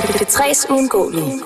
P3's uundgåelige.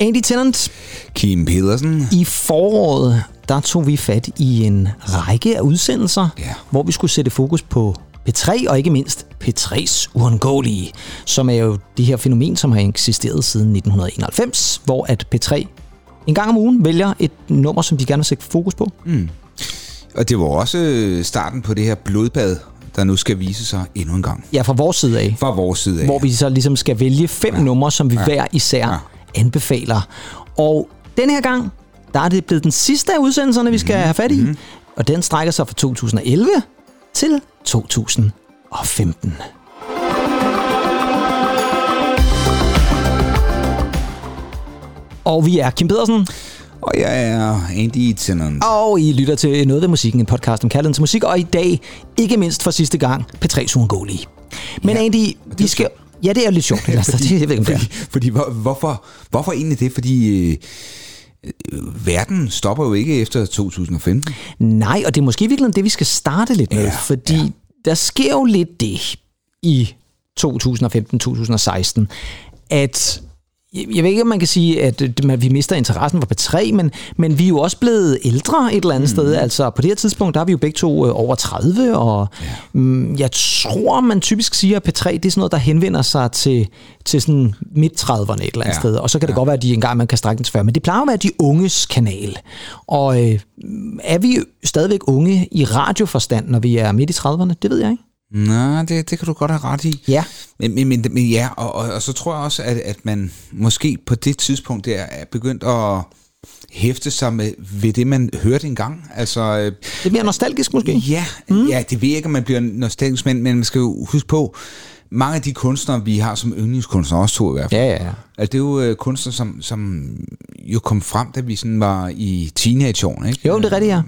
Andy Tennant, Kim Pedersen. i foråret, der tog vi fat i en række af udsendelser, yeah. hvor vi skulle sætte fokus på P3, og ikke mindst P3's uundgåelige, som er jo det her fænomen, som har eksisteret siden 1991, hvor at P3 en gang om ugen vælger et nummer, som de gerne vil sætte fokus på. Og det var også øh, starten på det her blodbad, der nu skal vise sig endnu en gang. Ja, fra vores side af. Fra vores side af. hvor vi så ligesom skal vælge fem ja. numre, som vi ja. hver især ja. anbefaler. Og den her gang, der er det blevet den sidste af udsendelserne, vi skal have fat i. Mm-hmm. Og den strækker sig fra 2011 til 2015. Og vi er Kim Pedersen, Og jeg er Andy Tennant. og I lytter til Noget ved Musikken, en podcast om kærligheden til musik, og i dag, ikke mindst for sidste gang, P3's uundgåelige. Men Ja, Andy, det vi skal... Ja, det er lidt sjovt. Fordi, det, jeg ved ikke, fordi, fordi hvor, hvorfor, hvorfor egentlig det? Fordi øh, verden stopper jo ikke efter 2015. Nej, og det er måske i virkeligheden det, vi skal starte lidt med, Ja, fordi ja. der sker jo lidt det i 2015-2016, at jeg ved ikke, om man kan sige, at øh, man- vi mister interessen for P3, men, men vi er jo også blevet ældre et eller andet mm. sted. Altså på det her tidspunkt, der er vi jo begge to øh, over 30, og ja. mm, jeg tror, man typisk siger, at P3 det er sådan noget, der henvender sig til, til sådan midt-30'erne et eller andet Ja. sted. Og så kan det ja. godt være, at de engang man kan strække den til 40, men det plejer at være de unges kanal. Og øh, er vi stadigvæk unge i radioforstand, når vi er midt i 30'erne? Det ved jeg ikke. Nå, det, det kan du godt have ret i. Ja. Men, men, men, men ja, og, og, og så tror jeg også, at, at man måske på det tidspunkt der er begyndt at hæfte sig med, ved det, man hørte engang. Altså, øh, Det er mere nostalgisk måske. Ja, mm. ja, det ved jeg ikke, om man bliver nostalgisk, men, men man skal jo huske på, mange af de kunstnere, vi har som yndlingskunstnere, også to i hvert fald, Ja, ja, ja. altså, det er jo øh, kunstnere, som, som jo kom frem, da vi sådan var i teenageårene, ikke? Jo, det er rigtigt, ja.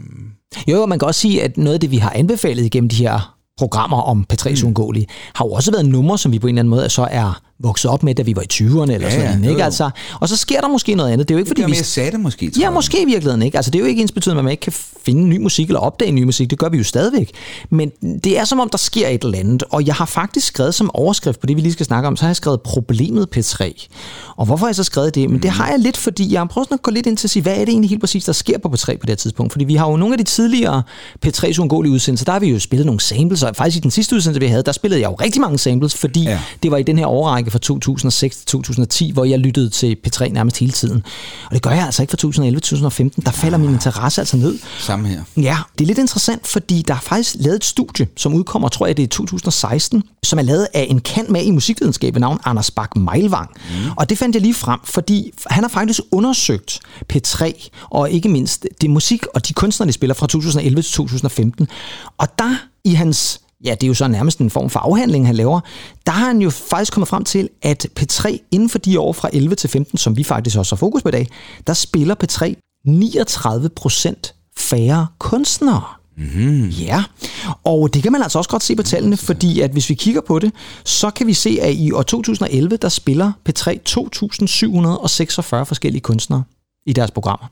Jo, og man kan også sige, at noget af det, vi har anbefalet igennem de her programmer om P3's mm. uundgåelige, har jo også været numre, som vi på en eller anden måde så er vokset op med, da vi var i 20'erne eller Ja, sådan ja, noget. jo, Ikke? Altså, og så sker der måske noget andet. Det er jo ikke, fordi Det vi... mere satte måske, tror Ja, måske i virkeligheden ikke. Altså, det er jo ikke ens betydende, at man ikke kan finde ny musik eller opdage ny musik. Det gør vi jo stadigvæk. Men det er som om, der sker et eller andet. Og jeg har faktisk skrevet som overskrift på det, vi lige skal snakke om, så har jeg skrevet problemet P3. Og hvorfor har jeg så skrevet det? Men det har jeg lidt, fordi jeg har prøvet at gå lidt ind til at sige, hvad er det egentlig helt præcis, der sker på P3 på det her tidspunkt? Fordi vi har jo nogle af de tidligere P3's uundgåelige udsendelser, der har vi jo spillet nogle samples, og faktisk i den sidste udsendelse, vi havde, der spillede jeg jo rigtig mange samples, fordi ja. Ja. det var i den her årrække fra 2006 til 2010, hvor jeg lyttede til P3 nærmest hele tiden. Og det gør jeg altså ikke fra 2011 til 2015. Der falder min interesse altså ned. Samme her. Ja, det er lidt interessant, fordi der er faktisk lavet et studie, som udkommer, tror jeg, det er i 2016, som er lavet af en kant med i musikvidenskab ved navn Anders Bak Meilvang. Mm. Og det fandt jeg lige frem, fordi han har faktisk undersøgt P3, og ikke mindst det musik og de kunstnere, de spiller fra 2011 til 2015. Og der i hans ja, det er jo så nærmest en form for afhandling, han laver, der har han jo faktisk kommet frem til, at P3 inden for de år fra 11 til 15, som vi faktisk også har fokus på i dag, der spiller P3 39 procent færre kunstnere. Mm. Ja, og det kan man altså også godt se på tallene, fordi at hvis vi kigger på det, så kan vi se, at i år 2011, der spiller P3 2.746 forskellige kunstnere i deres programmer.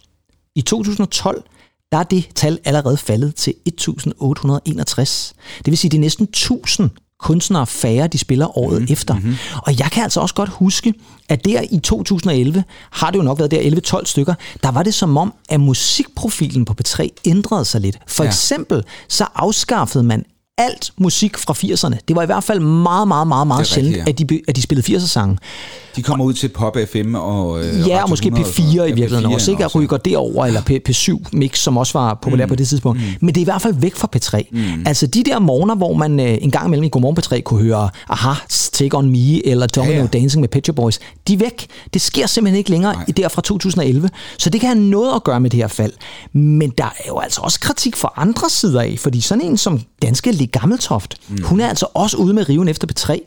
I 2012, der er det tal allerede faldet til 1.861. Det vil sige, det er næsten 1000 kunstnere færre, de spiller året mm, efter. Mm-hmm. Og jeg kan altså også godt huske, at der i 2011, har det jo nok været der 11-12 stykker, der var det som om, at musikprofilen på P3 ændrede sig lidt. For ja. Eksempel, så afskaffede man alt musik fra 80'erne. Det var i hvert fald meget, meget, meget, meget sjældent, rigtigt, at, de, at de spillede 80'er sange. De kommer ud til Pop FM og... Øh, Ja, og måske 100 P4 i Ja, virkeligheden P4 også, ikke? Også. rykker derover eller P- P7 Mix, som også var populær mm. på det tidspunkt. Mm. Men det er i hvert fald væk fra P3. Mm. Altså de der morgener, hvor man øh, en gang imellem i Godmorgen P3 kunne høre Aha, Take On Me eller Domino ja, Ja, ja. ja. Dancing med Pet Boys, de er væk. Det sker simpelthen ikke længere i der fra 2011. Så det kan have noget at gøre med det her fald. Men der er jo altså også kritik fra andre sider af, fordi sådan en som danske Sofie Gammeltoft, mm. hun er altså også ude med riven efter P3,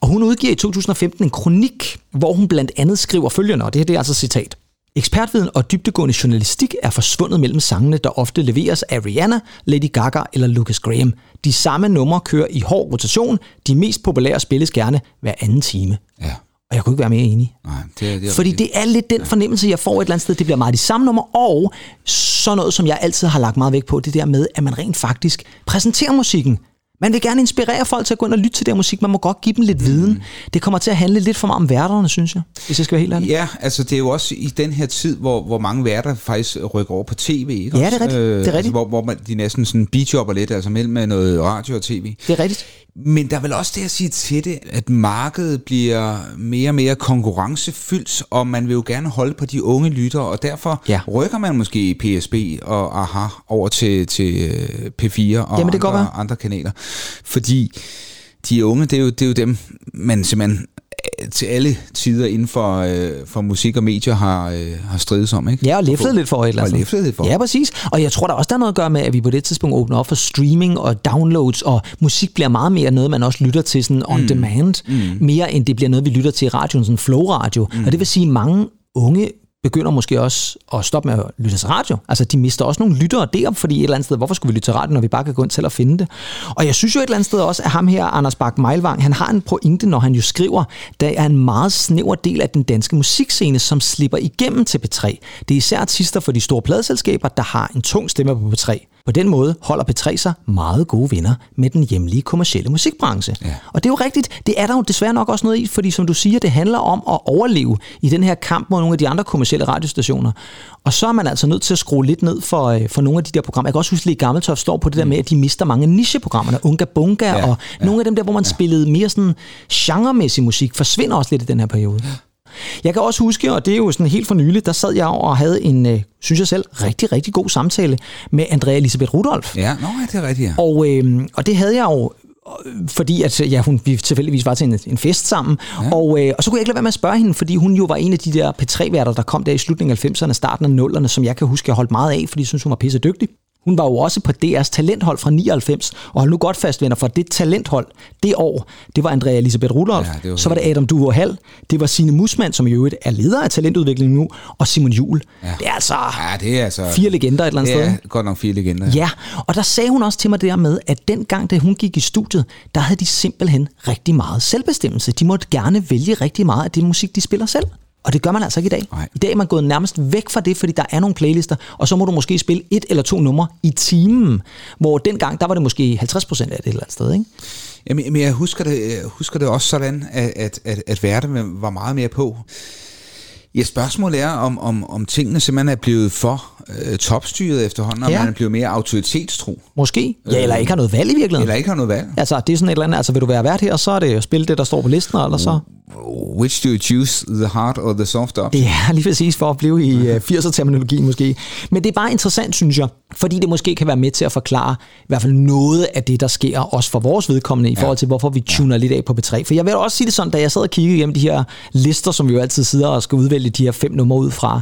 og hun udgiver i 2015 en kronik, hvor hun blandt andet skriver følgende, og det her det er altså citat. Ekspertviden og dybdegående journalistik er forsvundet mellem sangene, der ofte leveres af Rihanna, Lady Gaga eller Lucas Graham. De samme numre kører i hård rotation. De mest populære spilles gerne hver anden time. Ja. Og jeg kunne ikke være mere enig. Nej, det, det er Fordi rigtigt. det er lidt den fornemmelse, jeg får et eller andet sted. Det bliver meget de samme numre, og så noget, som jeg altid har lagt meget vægt på, det der med, at man rent faktisk præsenterer musikken. Man vil gerne inspirere folk til at gå ind og lytte til det her musik. Man må godt give dem lidt viden. Det kommer til at handle lidt for meget om værterne, synes jeg, hvis jeg skal være helt ærlig. Ja, altså det er jo også i den her tid, hvor, hvor mange værter faktisk rykker over på tv, ikke? Ja, det er rigtigt. Det er Altså, rigtigt. hvor, hvor man, de næsten sådan bijobber lidt, altså mellem med noget radio og tv. Det er rigtigt. Men der er vel også det at sige til det, at markedet bliver mere og mere konkurrencefyldt, og man vil jo gerne holde på de unge lyttere, og derfor Ja. rykker man måske PSB og AHA over til, til øh, P4 og Jamen, det andre, andre kanaler. Fordi de unge, det er jo, det er jo dem, man simpelthen til alle tider inden for, øh, for musik og medier har, øh, har strides om. Ikke? Ja, og læflet lidt for et eller Og andet. læflet lidt for. Ja, præcis. Og jeg tror der også, der er noget at gøre med, at vi på det tidspunkt åbner op for streaming og downloads, og musik bliver meget mere noget, man også lytter til sådan on demand, mm. mere end det bliver noget, vi lytter til i radioen, sådan flow radio. Mm. Og det vil sige, at mange unge begynder måske også at stoppe med at lytte til radio. Altså, de mister også nogle lyttere der, fordi et eller andet sted, hvorfor skulle vi lytte til radio, når vi bare kan gå ind selv og finde det? Og jeg synes jo et eller andet sted også, at ham her, Anders Bak Meilvang, han har en pointe, når han jo skriver, der er en meget snæver del af den danske musikscene, som slipper igennem til P3. Det er især artister for de store pladeselskaber, der har en tung stemme på P3. På den måde holder P3 sig meget gode venner med den hjemlige kommercielle musikbranche. Ja. Og det er jo rigtigt, det er der jo desværre nok også noget i, fordi som du siger, det handler om at overleve i den her kamp mod nogle af de andre kommercielle radiostationer. Og så er man altså nødt til at skrue lidt ned for, øh, for nogle af de der programmer. Jeg kan også huske, at Gammeltoft står på det der med, at de mister mange nicheprogrammerne, Unga Bunga, Ja, ja, og ja. nogle af dem der, hvor man ja. spillede mere sådan genremæssig musik, forsvinder også lidt i den her periode. Jeg kan også huske, og det er jo sådan helt for nylig, der sad jeg og havde en, øh, synes jeg selv, rigtig, rigtig god samtale med Andrea Elisabeth Rudolf. Ja, nå, ja, det er rigtigt, ja. Og, øh, og det havde jeg jo øh, fordi at ja, hun, vi tilfældigvis var til en, en fest sammen, ja. og, øh, og så kunne jeg ikke lade være med at spørge hende, fordi hun jo var en af de der P3-værter, der kom der i slutningen af 90'erne, starten af 0'erne, som jeg kan huske, jeg holdt meget af, fordi jeg synes, hun var pisse dygtig. Hun var jo også på DR's talenthold fra 99, og hold nu godt fast, venner, for det talenthold, det år, det var Andrea Elisabeth Rudolf, Ja, var så var det Adam Duvo Hall, det var Signe Musmann, som i øvrigt er leder af talentudvikling nu, og Simon Jul. Ja. Det er altså Ja, det er altså... fire legender et eller andet det sted. er godt nok fire legender. Ja, og der sagde hun også til mig det der med, at dengang, da hun gik i studiet, der havde de simpelthen rigtig meget selvbestemmelse. De måtte gerne vælge rigtig meget af det musik, de spiller selv. Og det gør man altså ikke i dag. Nej. I dag er man gået nærmest væk fra det, fordi der er nogle playlister, og så må du måske spille et eller to numre i timen, hvor dengang, der var det måske 50 procent af det et eller andet sted, ikke? Jamen, men jeg husker det, jeg husker det også sådan, at, at, at, at værterne var meget mere på. Ja, spørgsmålet er, om, om, om tingene simpelthen er blevet for øh, topstyret efterhånden, og Ja. man er blevet mere autoritetstro, Måske. Ja, eller ikke har noget valg i virkeligheden. eller ikke har noget valg. Altså, det er sådan et eller andet, altså vil du være vært her, så er det at spille det, der står på listen, eller så... Which do you choose, the hard or the soft option? Det er lige præcis for at blive i øh, 80'er-terminologi måske. Men det er bare interessant, synes jeg, fordi det måske kan være med til at forklare i hvert fald noget af det, der sker, også for vores vedkommende, i forhold til, hvorfor vi tuner lidt af på P3. For jeg vil også sige det sådan, da jeg sad og kiggede igennem de her lister, som vi jo altid sidder og skal udvælge de her fem numre ud fra,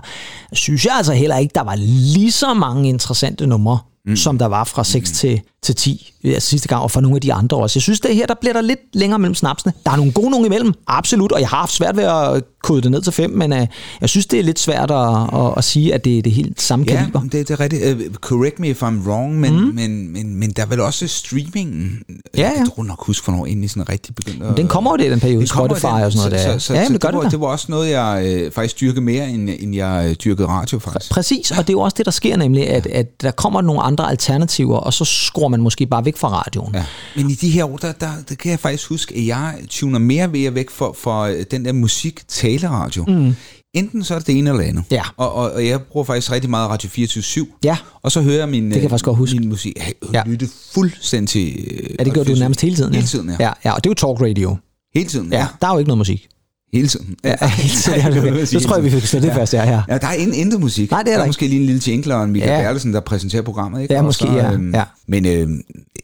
synes jeg altså heller ikke, der var lige så mange interessante numre, mm. som der var fra 6 mm. til, til 10 altså sidste gang, og for nogle af de andre også. Jeg synes, det her, der bliver der lidt længere mellem snapsene. Der er nogle gode nogle imellem, absolut, og jeg har haft svært ved at kode det ned til 5, men uh, jeg synes, det er lidt svært at, at, at sige, at det er det helt samme Ja, kaliber. det, det er rigtigt. Uh, correct me if I'm wrong, men, mm. men, men, men der er vel også streamingen. Ja, ja. Jeg tror nok huske, hvornår egentlig sådan rigtig begyndte at... Den kommer jo det i den periode, Spotify den. og sådan noget så, der. Så, så, ja, så men det gør det, var, det, det var også noget, jeg øh, faktisk dyrkede mere, end, end jeg øh, dyrkede radio faktisk. Præcis, og det er jo også det, der sker nemlig, at, at der kommer nogle andre alternativer, og så skruer man måske bare væk fra radioen. Ja. Men i de her år, der, der, der kan jeg faktisk huske, at jeg tuner mere ved at væk for, for øh, den der musik-taleradio. Mm. Enten så er det det ene eller andet. Ja. Og, og, og jeg bruger faktisk rigtig meget Radio 24 Ja. Og så hører jeg min, kan jeg faktisk godt huske. min musik. Jeg Ja. ja. lytte fuldstændig... øh, Ja, det gør du 24/7. nærmest hele tiden. Hele tiden, ja. ja. Ja, og det er jo talk radio. Hele tiden, Ja, ja. der er jo ikke noget musik. Hele tiden. Ja, hele tiden. Ja, det Ja, så tror jeg, vi fik slå det Ja. fast, ja, her. Ja, der er in- intet musik. Nej, det er der der er måske lige en lille jingler og en Michael Ja. ja. Bertelsen, der præsenterer programmet. Ikke? Ja, Og måske, så, ja. øhm, Ja. Men øh,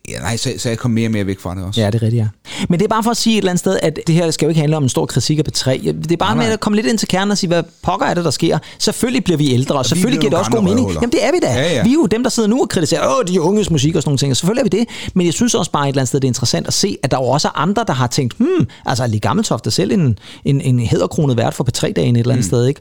ja, nej, så, så jeg kom mere og mere væk fra det også. Ja, det er rigtigt, ja. Men det er bare for at sige et eller andet sted, at det her skal jo ikke handle om en stor kritik af P3. Det er bare Nej, med nej. at komme lidt ind til kernen og sige, hvad pokker er det, der sker. Selvfølgelig bliver vi ældre, og selvfølgelig giver det også god mening. Jamen det er vi da. Ja, ja. Vi er jo dem, der sidder nu og kritiserer, åh, de unges musik og sådan nogle ting. Og selvfølgelig er vi det. Men jeg synes også bare et eller andet sted, det er interessant at se, at der jo også er andre, der har tænkt, hmm, altså lige Gammeltoft er selv en, en, en hæderkronet vært for P3-dagen et eller andet mm. sted, ikke?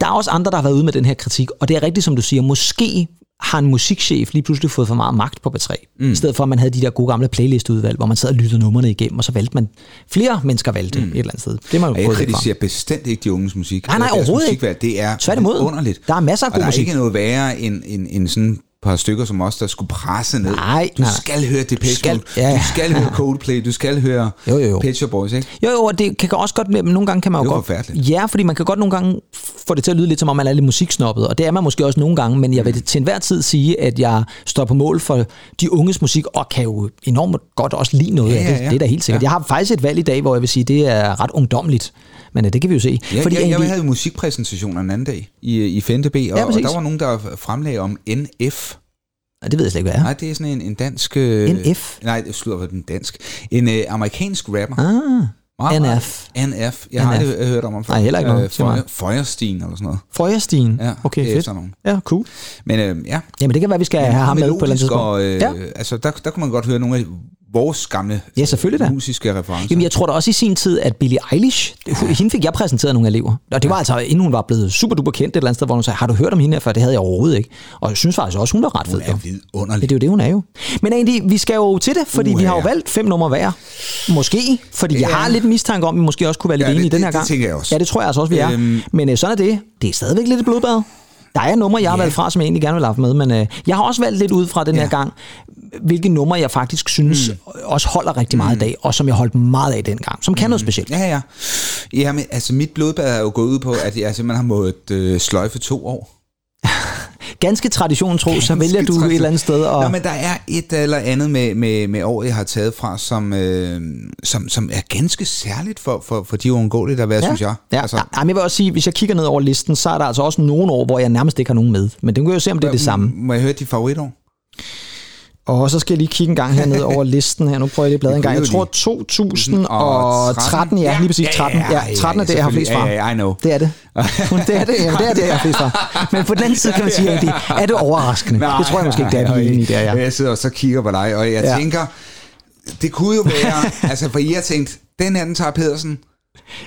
Der er også andre, der har været ude med den her kritik, og det er rigtigt, som du siger, måske har en musikchef lige pludselig fået for meget magt på B3. Mm. I stedet for, at man havde de der gode gamle playlistudvalg, hvor man sad og lyttede numrene igennem, og så valgte man, flere mennesker valgte mm. et eller andet sted. Det må jo Og jeg kritiserer bestemt ikke de unges musik. Nej, nej, overhovedet ikke. Det er Tværtimod. underligt. Der er masser af og god der er musik. ikke noget værre end, end, end sådan par stykker som os, der skulle presse ned. Nej, du nej. skal høre Depeche skal- Mode, ja. du skal høre Coldplay, du skal høre Jo, jo, jo. Pet Shop Boys, ikke? Jo, jo, og det kan også godt, men nogle gange kan man jo Det er godt... forfærdeligt. Ja, fordi man kan godt nogle gange få det til at lyde lidt som om, man er lidt musiksnobbet, og det er man måske også nogle gange, men jeg Mm. vil til enhver tid sige, at jeg står på mål for de unges musik, og kan jo enormt godt også lide noget Ja, af ja, det. ja. Det er da helt sikkert. Ja. Jeg har faktisk et valg i dag, hvor jeg vil sige, det er ret ungdomligt, men øh, det kan vi jo se. Ja, fordi jeg, jeg egentlig- havde musikpræsentationer en anden dag i, i 5. B, og, Ja, og der var nogen, der fremlagde om NF. Ja, det ved jeg slet ikke, hvad er. Nej, det er sådan en, en dansk... øh, NF? Nej, det slutter for den dansk. En øh, amerikansk rapper. Ah, Meget, NF. NF. Jeg har NF. aldrig hørt om ham før. Nej, heller ikke noget. Øh, Feuerstein eller sådan noget. Feuerstein. Ja, okay, fedt. efternavn. Ja, cool. Men øh, ja, Jamen, det kan være, vi skal have ham med på et eller andet tidspunkt. og, øh, ja. altså, der, der kunne man godt høre nogle af vores gamle Ja, selvfølgelig da. musiske referencer. Jamen, jeg tror da også i sin tid, at Billie Eilish, hende fik jeg præsenteret nogle elever. Og det var altså, inden hun var blevet super duper kendt et eller andet sted, hvor hun sagde, har du hørt om hende her før? Det havde jeg overhovedet ikke. Og jeg synes faktisk også, hun var ret fed. Hun er vidunderlig. Ja, det er jo det, hun er jo. Men egentlig, vi skal jo til det, fordi Uha, vi har jo ja. valgt fem numre hver. Måske, fordi jeg Ja. har lidt mistanke om, at vi måske også kunne være lidt Ja, enige det- i den det- her det gang. tænker jeg også. Ja, det tror jeg altså også, vi er. Øhm. Men øh, sådan er det. Det er stadigvæk lidt et blodbad. Der er numre, jeg har Ja. valgt fra, som jeg egentlig gerne vil have med, men øh, jeg har også valgt lidt ud fra den her Ja. gang, hvilke numre jeg faktisk synes mm. også holder rigtig meget i dag, og som jeg holdt meget af dengang, som kan noget specielt. Ja, ja. Ja, men altså mit blodbad er jo gået ud på, at jeg simpelthen har måttet øh, sløjfe to år. Ganske tradition tro, så Ganske vælger du et tradition. eller andet sted. Og... Nå, men der er et eller andet med, med, med år, jeg har taget fra, som, øh, som, som er ganske særligt for, for, for de uundgåelige, der været, Ja, synes jeg. ja. Altså. Jamen, jeg vil også sige, hvis jeg kigger ned over listen, så er der altså også nogle år, hvor jeg nærmest ikke har nogen med. Men det kan jo se, om det er det samme. Må jeg høre de favoritår? Og så skal jeg lige kigge en gang herned over listen her. Nu prøver jeg lige at bladre en gang. Jeg tror 2013, ja, lige præcis 13. Ja, 13 er det, jeg har flest fra. Ja, I know. Det er det. Det er det, jamen, det er det, jeg har flest fra. Men på den anden side kan man sige, at det er det overraskende. det tror jeg måske ikke, det er vi er enige der, ja. Jeg sidder og så kigger på dig, og jeg ja. tænker, det kunne jo være, altså for I har tænkt, den her, den tager Pedersen.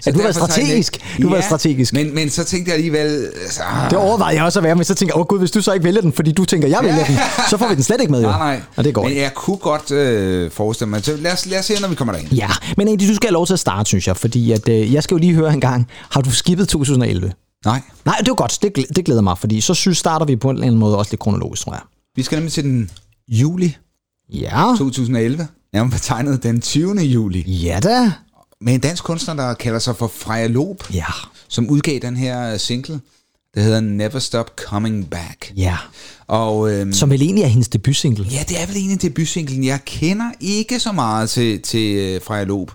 Så Ja, du var strategisk. ikke. Du var strategisk. Men, men så tænkte jeg alligevel, altså, Det overvejede jeg også at være, men så tænker jeg, åh gud, hvis du så ikke vælger den, fordi du tænker, jeg vælger den, så får vi den slet ikke med, jo. nej, nej. Og det går Men jeg kunne godt øh, forestille mig, så lad os, lad os se, når vi kommer derind. Ja, men egentlig, du skal have lov til at starte, synes jeg, fordi at, øh, jeg skal jo lige høre en gang, har du skippet 2011? Nej, Nej, det er godt, det, det glæder mig, fordi så synes, starter vi på en eller anden måde også lidt kronologisk, tror jeg. vi skal nemlig til den juli Ja, 2011. Nærmere betegnet den 20. juli. ja da. Med en dansk kunstner, der kalder sig for Freja Lob, Ja, som udgav den her single, der hedder Never Stop Coming Back. ja. Og øhm, Som vel egentlig er hendes debutsingle. Ja, det er vel en af debutsinglen. Jeg kender ikke så meget til, til uh, Freja Lob.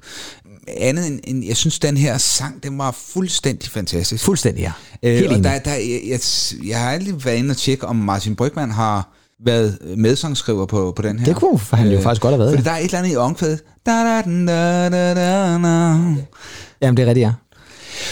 Andet end, end, jeg synes, den her sang, den var fuldstændig fantastisk. Fuldstændig, ja. Øh, Helt og enig. der, der, jeg, jeg, jeg har aldrig været inde og tjekke, om Martin Brygman har været medsangskriver på, på den her. Det kunne han jo faktisk godt have været, Fordi ja. der er et eller andet i omkvædet. Da, da, da, da, da, da. Jamen, det er rigtigt, ja.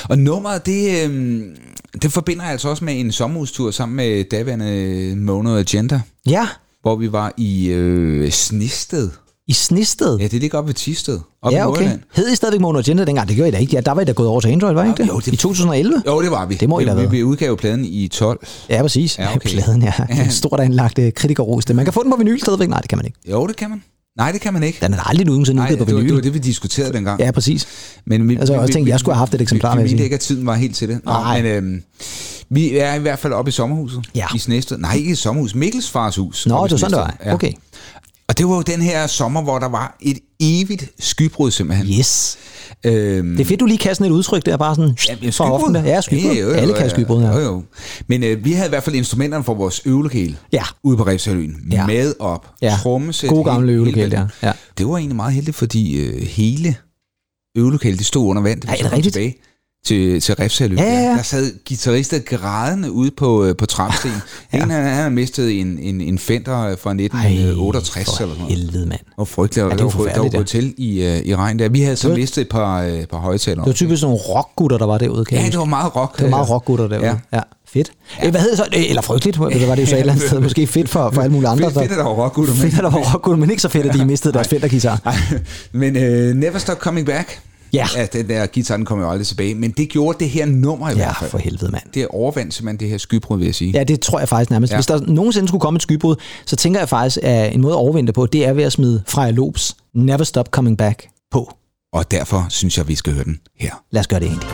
Og nummeret, det, øhm, det forbinder jeg altså også med en sommerhustur sammen med daværende Mono Agenda, Ja, hvor vi var i øh, Snisted. I Snisted. Ja, det ligger oppe ved Tisted, op i Ja, okay. Nordjylland. Hed I stadigvæk Mono Agenda dengang? Det gjorde I da ikke. Ja, der var I da gået over til Android, var I ikke det? Jo, det- I 2011? Jo, det var vi. Det må I da vi, vi udgav pladen i 12. Ja, præcis. Ja, okay. Pladen, ja. En stort anlagt uh, kritikerros. Man kan få den på vinyl stadigvæk. Nej, det kan man ikke. Jo, det kan man. Nej, det kan man ikke. Den er aldrig nogensinde udgivet på vinyl. det var det, vi diskuterede dengang. Ja, præcis. Men vi, Altså, jeg også tænkte, jeg skulle have haft et eksemplar, Vi, vi, vi ikke, at tiden var helt til det. Nå, Nej. men øhm, vi er i hvert fald oppe i sommerhuset Ja. i Snested. Nej, ikke i sommerhus. Mikkels fars hus. Nå, oppe i det var sådan, det var. Okay. Og det var jo den her sommer, hvor der var et evigt skybrud simpelthen. Yes. Øhm, Det er fedt, du lige sådan et udtryk der, bare sådan Jamen, fra hoften der. Ja, skybrud. jo, jo, Alle kan skybrud her. Jo, jo. Men øh, vi havde i hvert fald instrumenterne for vores øvelokale Ja. ude på Refshaløen. Ja. Med op, Ja. trommesæt. God gamle øvelokale banden. Ja. Det var egentlig meget heldigt, fordi øh, hele øvelokalet, det stod under vand. da vi Ej, er det rigtigt? Tilbage til, til Refshaløen. Ja, ja. Der sad guitarister grædende ude på, øh, på trappestenen. ja. En, han, han havde mistet en, en, en Fender fra 1968 for eller sådan noget. helvede, mand. Og frygteligt, Ja, det var, der var gået til i, øh, i regn der. Vi havde så Det var- mistet et par, øh, par højtalere. Det var typisk sådan nogle rockgutter, der var derude, kan Ja, det var meget rock. Det var meget rockgutter derude. Ja. Ja. Fedt. Ja. Hvad hedder det så? Øh, Eller frygteligt, det var det jo så et eller andet sted. Måske fedt for, for alle mulige andre. Fedt, fedt, at der var rockgutter. Fedt, at der var rockgutter, men ikke så fedt, at de mistede deres fenderguitar. Men uh, Never Stop Coming Back, Ja. ja den der guitar, den kommer jo aldrig tilbage. Men det gjorde det her nummer i Ja, hvert fald. for helvede, mand. Det overvandt simpelthen det her skybrud, vil jeg sige. Ja, det tror jeg faktisk nærmest. Ja. Ja. Hvis der nogensinde skulle komme et skybrud, så tænker jeg faktisk, at en måde at overvinde det på, det er ved at smide Freja Lobs Never Stop Coming Back på. Og derfor synes jeg, vi skal høre den her. Lad os gøre det egentlig.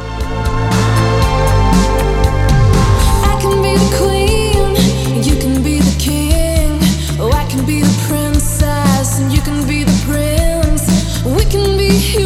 You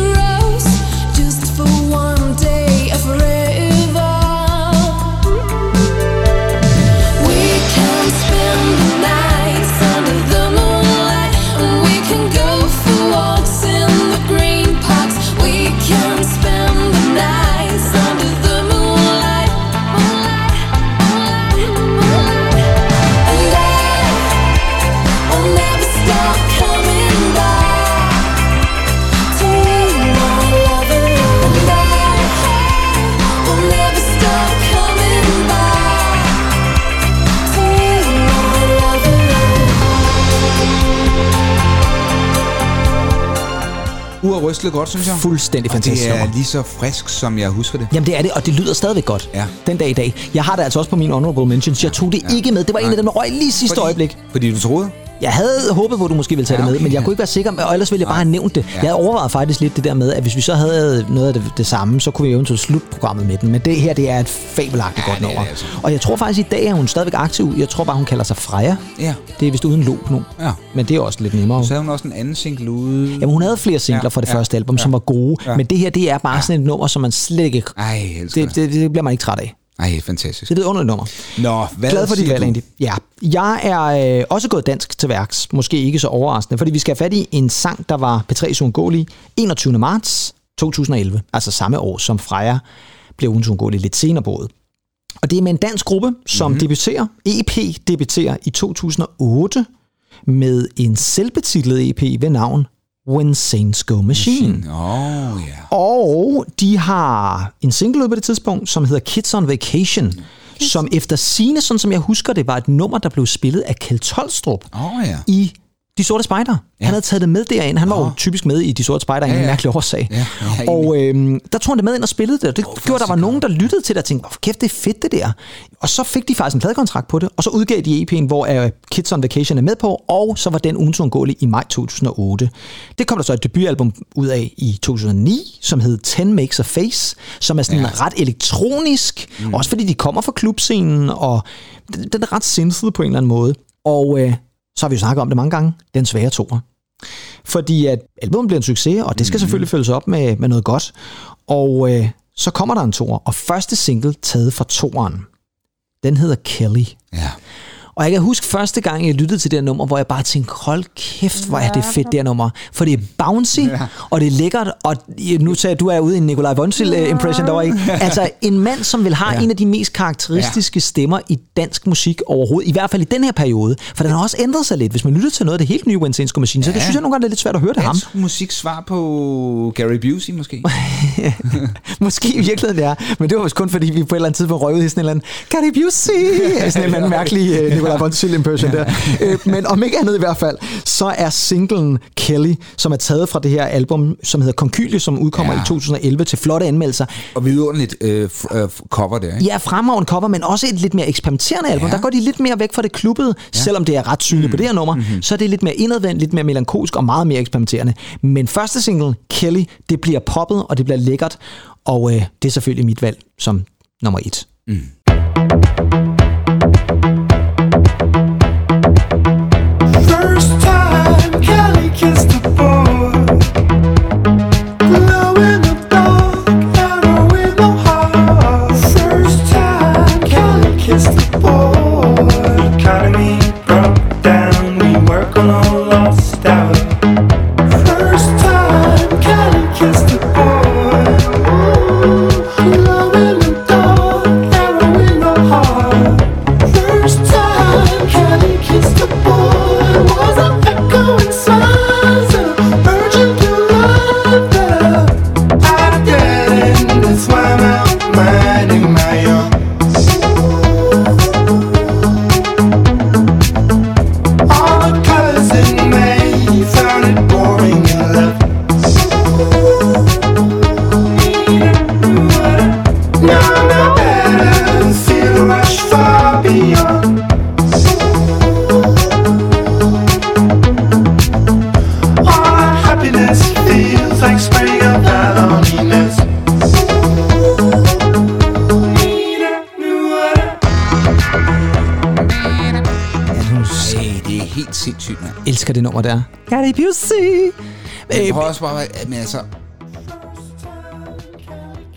synes jeg. Fuldstændig Og det fantastisk er nummer. lige så frisk, som jeg husker det. Jamen det er det, og det lyder stadigvæk godt Ja. den dag i dag. Jeg har det altså også på min honorable mentions. Jeg tog det Ja. ikke med. Det var en af dem, der røg lige sidste Fordi- øjeblik. Fordi du troede? Jeg havde håbet at du måske ville tage Ja, det med, okay, men jeg kunne ikke være sikker, og ellers ville jeg bare have nævnt det. Ja. Jeg havde overvejet faktisk lidt det der med, at hvis vi så havde noget af det, det samme, så kunne vi eventuelt slutte programmet med den. Men det her, det er et fabelagtigt Ja, godt er nummer. altså. Og jeg tror faktisk, i dag er hun stadigvæk aktiv. Jeg tror bare, hun kalder sig Freja. Ja. Det er vist uden lop nu. Ja. Men det er også lidt nemmere. Så havde hun også en anden single ude. Jamen, hun havde flere singler Ja, fra det ja, første album, ja, som var gode. ja. Men det her, det er bare sådan et nummer, som man slet ikke... Ej, det. det, det bliver man ikke træt af. Ej, fantastisk. Det er et underligt nummer. Nå, hvad Glad for dit valg, egentlig. Ja, jeg er øh, også gået dansk til værks. Måske ikke så overraskende, fordi vi skal have fat i en sang, der var P3's uundgåelige 21. marts 2011. Altså samme år, som Freja blev ugens uundgåelige lidt senere på året. Og det er med en dansk gruppe, som Mhm. mm-hmm. debuterer, EP debuterer i 2008 med en selvbetitlet EP ved navn When Saints Go Machine. Åh, oh, ja. Og de har en single ude på det tidspunkt, som hedder Kids on Vacation, som efter sine, sådan som jeg husker det, var et nummer, der blev spillet af Kjeld Tolstrup oh, ja. i De Sorte Spejder. Ja. Han havde taget det med derind. Han var jo Nå. typisk med i De Sorte Spejder en Ja, ja. mærkelig årsag. Ja, ja, og øhm, der tog han det med ind og spillede det, og det gjorde, der var nogen, der lyttede til det og tænkte, hvor kæft, det er fedt det der. Og så fik de faktisk en pladekontrakt på det, og så udgav de EP'en, hvor uh, Kids on Vacation er med på, og så var den uundgåelig i maj 2008. Det kom der så et debutalbum ud af i 2009, som hed Ten Makes a Face, som er sådan Ja. ret elektronisk, mm. også fordi de kommer fra klubscenen, og den den er ret sindssyg på en eller anden måde. Og øh, så har vi jo snakket om det mange gange, den svære toer. Fordi at albumet bliver en succes, og det skal selvfølgelig følges op med, med noget godt. Og øh, så kommer der en toer, og første single taget fra toeren, den hedder Kelly. Ja. Og jeg kan huske første gang, jeg lyttede til det her nummer, hvor jeg bare tænkte, hold kæft, hvor er det fedt, det her nummer. For det er bouncy, ja. og det er lækkert, og nu sagde du er ude i en Nikolaj Vonsil-impression derovre, ikke? Altså en mand, som vil have ja. en af de mest karakteristiske ja. stemmer i dansk musik overhovedet, i hvert fald i den her periode, for den har også ændret sig lidt. Hvis man lytter til noget af det helt nye Wednesday Machine, så det synes jeg nogle gange, det er lidt svært at høre det ham. Dansk musik svar på Gary Busey, måske? Måske i virkeligheden det er, men det var vist kun fordi, vi på et eller andet tidspunkt røvede i sådan en eller anden Gary Busey, sådan en eller anden mærkelig uh, Nikolaj Vonsil impression der. Øh, men om ikke andet i hvert fald, så er singlen Kelly, som er taget fra det her album, som hedder Konkylie, som udkommer Ja. i 2011 til flotte anmeldelser. Og vidunderligt øh, øh, cover der, ikke? Ja, fremragende cover, men også et lidt mere eksperimenterende album. Ja. Der går de lidt mere væk fra det klubbede, ja. selvom det er ret synligt mm. på det her nummer. Mm-hmm. Så er det lidt mere indadvendt, lidt mere melankolsk og meget mere eksperimenterende. Men første single, Kelly, det bliver poppet, og det bliver lækkert. Og øh, det er selvfølgelig mit valg som nummer et. First der. Cardi Busy. Men Øh, prøv også bare, men altså...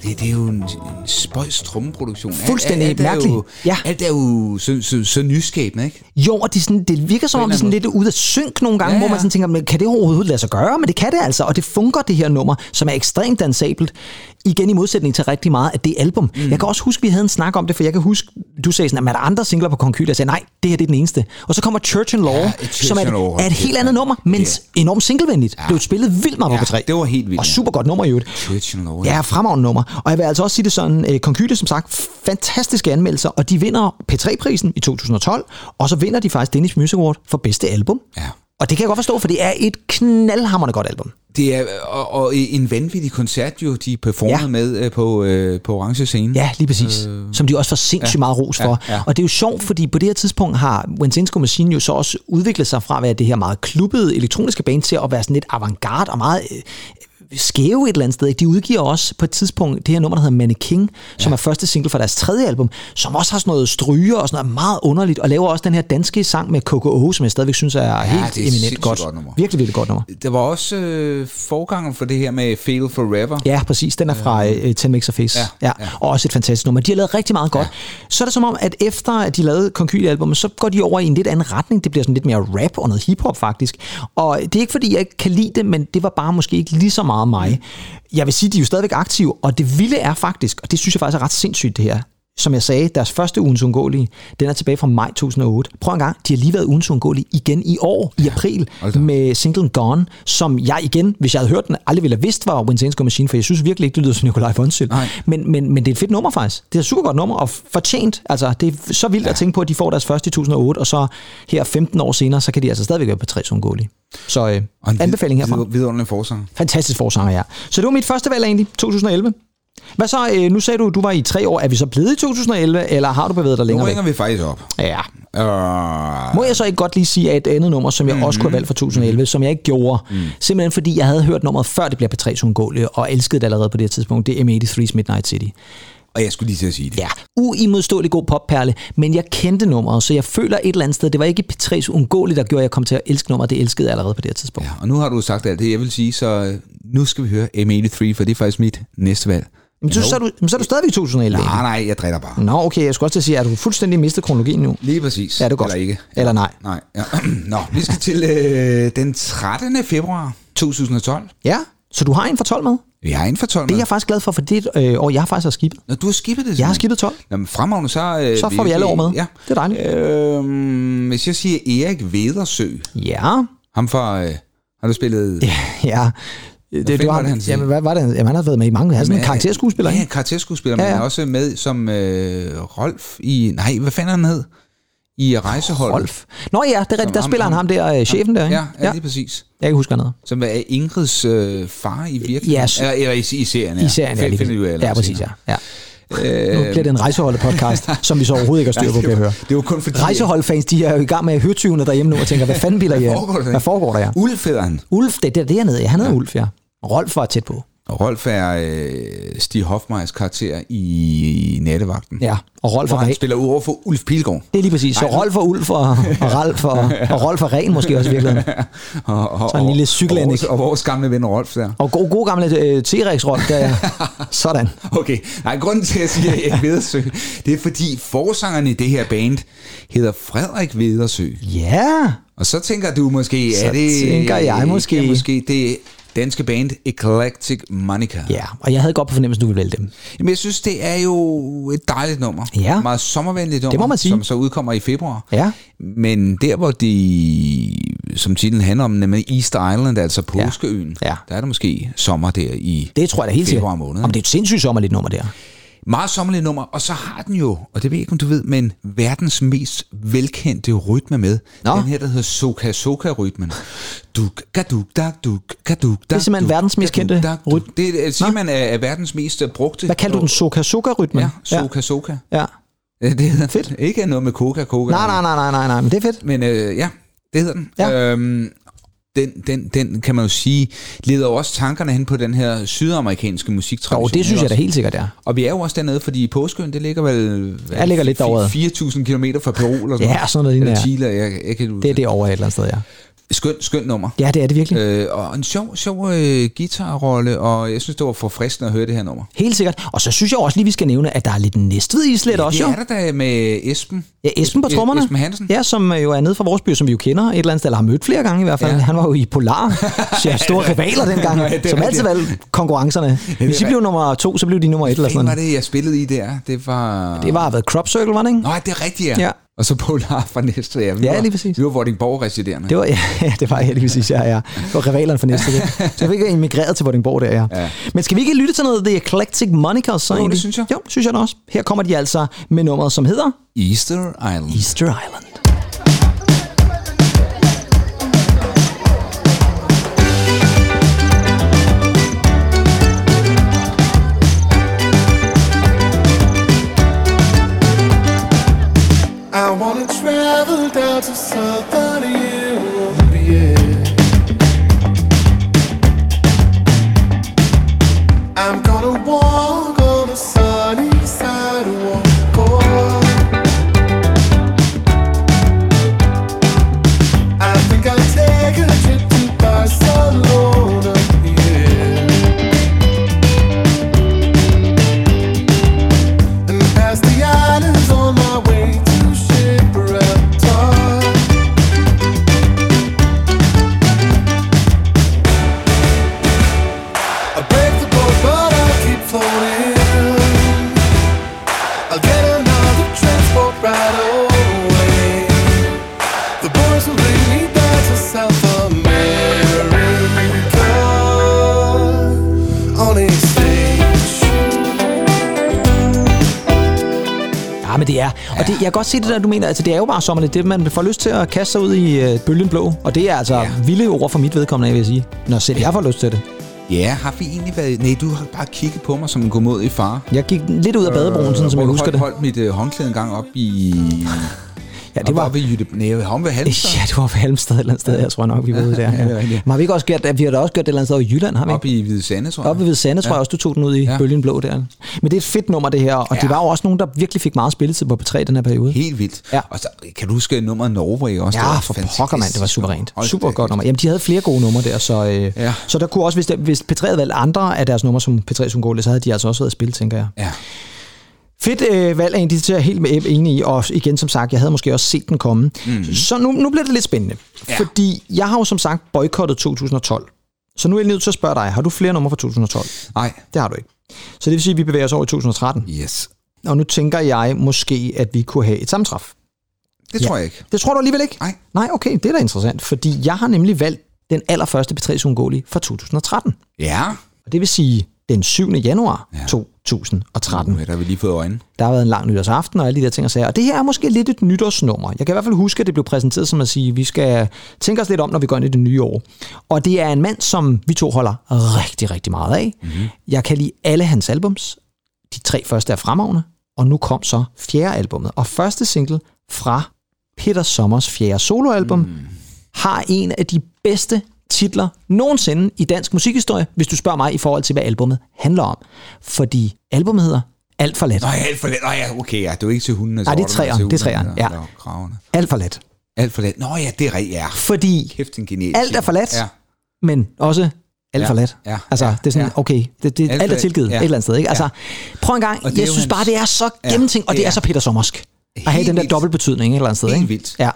Det, det er jo en, en spøjs trommeproduktion. Alt- Fuldstændig alt er mærkelig. Jo, Ja. Alt er jo så, så, så nyskabende, ikke? Jo, og de sådan, det virker som om, det er sådan lidt ude af synk nogle gange, Ja, ja, hvor man sådan tænker, men kan det overhovedet lade sig gøre? Men det kan det altså, og det fungerer det her nummer, som er ekstremt dansabelt. Igen i modsætning til rigtig meget af det album. Mm. Jeg kan også huske, vi havde en snak om det, for jeg kan huske, du sagde sådan, at er der andre singler på Konkyl? Jeg sagde, nej, det her det er den eneste. Og så kommer Church and Law, Ja, Church som er, and Law, et, er et det helt andet nummer, men Ja. enormt singlevenligt. Ja. Blev spillet vildt meget Ja, på P3. det var helt vildt, Og super godt nummer i øvrigt. Church and Law, Ja, fremragende nummer. Og jeg vil altså også sige det sådan, øh, Konkylie, som sagt, fantastiske anmeldelser, og de vinder P3-prisen i 2012, og så vinder de faktisk Danish Music Award for bedste album. Ja. Og det kan jeg godt forstå, for det er et knaldhammerende godt album. Det er og, og en vanvittig koncert, jo, de performede Ja. med øh, på, øh, på Orange Scene. Ja, lige præcis. Øh, som de også får sindssygt ja, meget ros for. ja, ja. Og det er jo sjovt, fordi på det her tidspunkt har Wensinsko Machine jo så også udviklet sig fra at være det her meget klubbede elektroniske band til at være sådan lidt avantgarde og meget øh, skæve et eller andet sted. De udgiver også på et tidspunkt det her nummer, der hedder Mannequin, som er første single fra deres tredje album, som også har sådan noget stryger og sådan noget meget underligt, og laver også den her danske sang med KKO, som jeg stadigvæk synes er ja, helt det er eminent godt. godt nummer. Virkelig, virkelig godt nummer. Der var også øh, forgangen for det her med Fail Forever. Ja, præcis. Den er fra øh, Ten Mix Face. Ja, Ja, ja. ja. Og også et fantastisk nummer. De har lavet rigtig meget godt. Så er det som om, at efter at de lavede Konkylie-albummet, så går de over i en lidt anden retning. Det bliver sådan lidt mere rap og noget hiphop faktisk. Og det er ikke fordi, jeg ikke kan lide det, men det var bare måske ikke lige så meget mig. Jeg vil sige, de er jo stadigvæk aktive, og det vilde er faktisk, og det synes jeg faktisk er ret sindssygt det her, som jeg sagde, deres første ugens undgåelige, den er tilbage fra maj 2008. Prøv en gang, de har lige været ugens undgåelige igen i år, i april, da. med singlen Gone, som jeg igen, hvis jeg havde hørt den, aldrig ville have vidst var Winsensko Machine, for jeg synes virkelig ikke, det lyder som Nikolaj Fonsil. Men, men, men det er et fedt nummer faktisk. Det er et super godt nummer, og fortjent. Altså, det er så vildt ja. at tænke på, at de får deres første i 2008, og så her 15 år senere, så kan de altså stadigvæk være på tre undgåelige. Så øh, anbefaling vid- herfra. vid- Vidunderlig forsanger. Fantastisk forsanger, ja. Så det var mit første valg egentlig, 2011. Hvad så? Øh, nu sagde du, du var i tre år. Er vi så blevet i 2011, eller har du bevæget dig Nu længere væk? ringer vi faktisk op. Ja. Uh, Må jeg så ikke godt lige sige, at et andet nummer, som jeg mm-hmm. også kunne have valgt fra 2011, som jeg ikke gjorde, mm. simpelthen fordi jeg havde hørt nummeret før det 3's undgåelige, og elskede det allerede på det tidspunkt, det er M83's Midnight City. og jeg skulle lige til at sige det. Ja, uimodståelig god popperle, men jeg kendte nummeret, så jeg føler et eller andet sted, det var ikke P3's undgåelige, der gjorde, at jeg kom til at elske nummeret, det elskede jeg allerede på det her tidspunkt. Ja, og nu har du sagt alt det, jeg vil sige, så øh, nu skal vi høre M83, for det er faktisk mit næste valg. Men så, så, er du, men så er du stadigvæk i 2011. Nej, nej, jeg drikker bare. Nå, okay, jeg skulle også til at sige, at du fuldstændig mistet kronologien nu? Lige præcis. Ja, det er godt. Eller ikke. Eller nej. Nej. Ja. Nå, vi skal til øh, den 13. februar 2012. Ja, så du har en for 12 med? Vi har en for 12 Det er med. jeg faktisk glad for, for det et øh, år, jeg har faktisk har skibet. Nå, du har skibet det Jeg har skibet 12. Jamen, fremragende, så... Øh, Så får vi alle år med. Ja. Det er dejligt. Øhm, hvis jeg siger Erik Vedersø, Ja, ham fra... Øh, har du spillet... ja. Det, det, var, han jamen, hvad var det? Jamen, han har været med i mange. Han er sådan en Men- karakterskuespiller, Ja, ikke? karakterskuespiller, Ja, men ja. han er også med som øh, Rolf i... Nej, hvad fanden han hed? I rejseholdet. Rolf. Nå ja, det er rigtigt. Der spiller han ham der, øh, chefen der, ikke? Ja, ja, lige præcis. Jeg kan huske noget. Som er Ingrids øh, far i virkeligheden. Ja, eller, eller i, i serien, ja. I serien, ja, Find- finder vi præcis. Ja, præcis, ja. ja. Nu bliver det en rejseholdet podcast, som vi så overhovedet ikke har styr på, kan jeg høre. Det var kun fordi... Rejseholdfans, de er jo i gang med at høre tyvene derhjemme nu og tænker, hvad fanden bilder I jer? foregår der? Hvad foregår der, ja? Ulf hedder han. Ulf, det er det, det er nede. Ja, han hedder Ulf, ja. Rolf var tæt på. Og Rolf er øh, Stig Hofmeyrs karakter i Nattevagten. Ja, og Rolf Hvor og han spiller ud over for Ulf Pilgaard. Det er lige præcis. Så Ej, Rolf og Ulf og, og Ralf og, og Rolf og Ren måske også i virkeligheden. Og, og, Så en lille og, cykelanæg. vores, og vores gamle ven Rolf der. Og god, god gamle øh, T-Rex Rolf, der er sådan. Okay, nej, grunden til at sige, at Erik Vedersø, det er fordi forsangeren i det her band hedder Frederik Vedersø. Ja, Og så tænker du måske, Så er det... tænker jeg måske- Ja, måske det danske band Eclectic Monica. ja. Og jeg havde godt på fornemmelsen, du ville vælge dem. Jamen, jeg synes, det er jo et dejligt nummer. Ja. Meget sommervenligt nummer, Det må man sige. som så udkommer i februar. Ja. Men der, hvor de, som titlen handler om, nemlig East Island, altså påskeøen, Ja. der er der måske sommer der i Det tror jeg da helt sikkert. februar måned. Om det er et sindssygt sommerligt nummer der. Meget sommerligt nummer, og så har den jo, og det ved jeg ikke, om du ved, men verdens mest velkendte rytme med. Nå. Den her, der hedder Soka Soka-rytmen. Duk, gaduk, dak, duk, gaduk, dak, Det er simpelthen duk, verdens mest kendte rytme. Det er, siger Nå. man er, er verdens mest øh, brugte. Hvad kalder du den? Soka-soka-rytmen? Ja, Soka Soka. ja. Ja. Det hedder fedt. Ikke noget med Coca Coca. Nej, nej, nej, nej, nej, nej, men det er fedt. Men øh, ja, det hedder den. Ja. Øhm, den, den, den kan man jo sige, leder jo også tankerne hen på den her sydamerikanske musiktradition. Jo, det synes jeg da helt sikkert er. Og vi er jo også dernede, fordi påskøen, det ligger vel... Jeg ligger lidt derovre. 4.000 km fra Peru eller sådan Ja, sådan noget Eller. Chile, jeg, jeg kan Det er det over et eller andet sted, ja. Skøn, skøn nummer. Ja, det er det virkelig. Øh, og en sjov, sjov øh, guitarrolle, og jeg synes, det var forfriskende at høre det her nummer. Helt sikkert. Og så synes jeg også lige, vi skal nævne, at der er lidt næstved i slet også, det er der da med Esben. Ja, Esben på trommerne. Esben Hansen. Ja, som øh, jo er nede fra vores by, som vi jo kender et eller andet sted, eller har mødt flere gange i hvert fald. Ja. Ja. Han var jo i Polar, så jeg store rivaler dengang, Ja, som altid valgte konkurrencerne. Hvis de blev nummer to, så blev de nummer et eller Hvad sådan var noget. det, jeg spillede i der? Det var... Det var været Crop Circle, var det ikke? Nå, det er rigtigt, ja. Ja. Og så Polar fra næste ja. Vi Ja, var, lige præcis. Vi var Vordingborg-residerende. Det var, ja, det var jeg lige præcis, ja, ja. Det var rivalerne for næste det. Så jeg fik immigreret til Vordingborg der, ja. Ja. Men skal vi ikke lytte til noget The Eclectic Monikers? Så Jo, det egentlig? synes jeg. Jo, synes jeg da også. Her kommer de altså med nummeret, som hedder Easter Island. Easter Island. I wanna travel down to southern Europe, godt se det der, du mener. Altså, det er jo bare sommerligt. Det, man får lyst til at kaste sig ud i øh, bølgen blå. Og det er altså Ja. vilde ord for mit vedkommende, vil jeg sige. Når selv jeg får lyst til det. Ja, har vi egentlig været... Nej, du har bare kigget på mig som en godmodig far. Jeg gik lidt ud af badebroen, sådan som jeg husker holdt, det. holdt mit øh, håndklæde en gang op i... Ja, det var... ved Jytte... Nej, om ved Halmstad. Ja, det var for Halmstad et eller andet sted, jeg tror nok, vi var ude der. Ja. Men har vi ikke også gjort det? Vi har da også gjort det et eller andet sted i Jylland, har vi ikke? i Hvide Sande, tror jeg. Oppe ved Sande, tror jeg også, du tog den ud i Ja. bølgen blå der. Men det er et fedt nummer, det her. Og ja. Det var jo også nogen, der virkelig fik meget spilletid på P3 i den her periode. Helt vildt. Ja. Og så, kan du huske nummeret Norway også? Det Ja, var for fantastisk. pokker mand, det var suverænt. Super godt nummer. Jamen, de havde flere gode numre der, så, øh, Ja. så der kunne også, hvis, der, hvis P3 havde valgt andre af deres numre, som P3 som så havde de altså også været at spille, tænker jeg. Ja. Fedt øh, valg af en, det er helt med Ebbe enig i, og igen som sagt, jeg havde måske også set den komme. Mm. Så nu, nu bliver det lidt spændende, Ja. fordi jeg har jo som sagt boykottet 2012. Så nu er jeg nødt til at spørge dig, har du flere numre fra 2012? Nej. Det har du ikke. Så det vil sige, at vi bevæger os over i 2013. Yes. Og nu tænker jeg måske, at vi kunne have et sammentræf. Det Ja. tror jeg ikke. Det tror du alligevel ikke? Nej. Nej, okay, det er da interessant, fordi jeg har nemlig valgt den allerførste P3 Ungoli fra 2013. Ja. Og det vil sige den 7. januar Ja. 2013. Nu der har vi lige fået øjne. Der har været en lang nytårsaften og alle de der ting og sager. Og det her er måske lidt et nytårsnummer. Jeg kan i hvert fald huske, at det blev præsenteret som at sige, at vi skal tænke os lidt om, når vi går ind i det nye år. Og det er en mand, som vi to holder rigtig, rigtig meget af. Mm-hmm. Jeg kan lide alle hans albums. De tre første er fremragende. Og nu kom så fjerde albummet. Og første single fra Peter Sommers fjerde soloalbum mm. har en af de bedste titler nogensinde i dansk musikhistorie, hvis du spørger mig i forhold til, hvad albummet handler om. Fordi albummet hedder Alt for let. Nå, ja, alt for let. Nå ja, okay, ja. Det er ikke til hundene. Nej, det er træeren, det er træeren, ja. Kravene. Alt for let. Alt for let. Nå ja, det er rigtigt, ja. Fordi Kæft, en genial alt er for let, Ja. men også alt Ja, for let. ja, altså, ja, det er sådan, ja. okay, det, det, Alt alt, er tilgivet ja. et eller andet sted. Ikke? Altså, prøv en gang, jeg synes bare, det er så Ja, gennemtænkt, og det er er- så Peter Sommersk. At have den der dobbeltbetydning et eller andet sted. Helt ikke? vildt. Ja,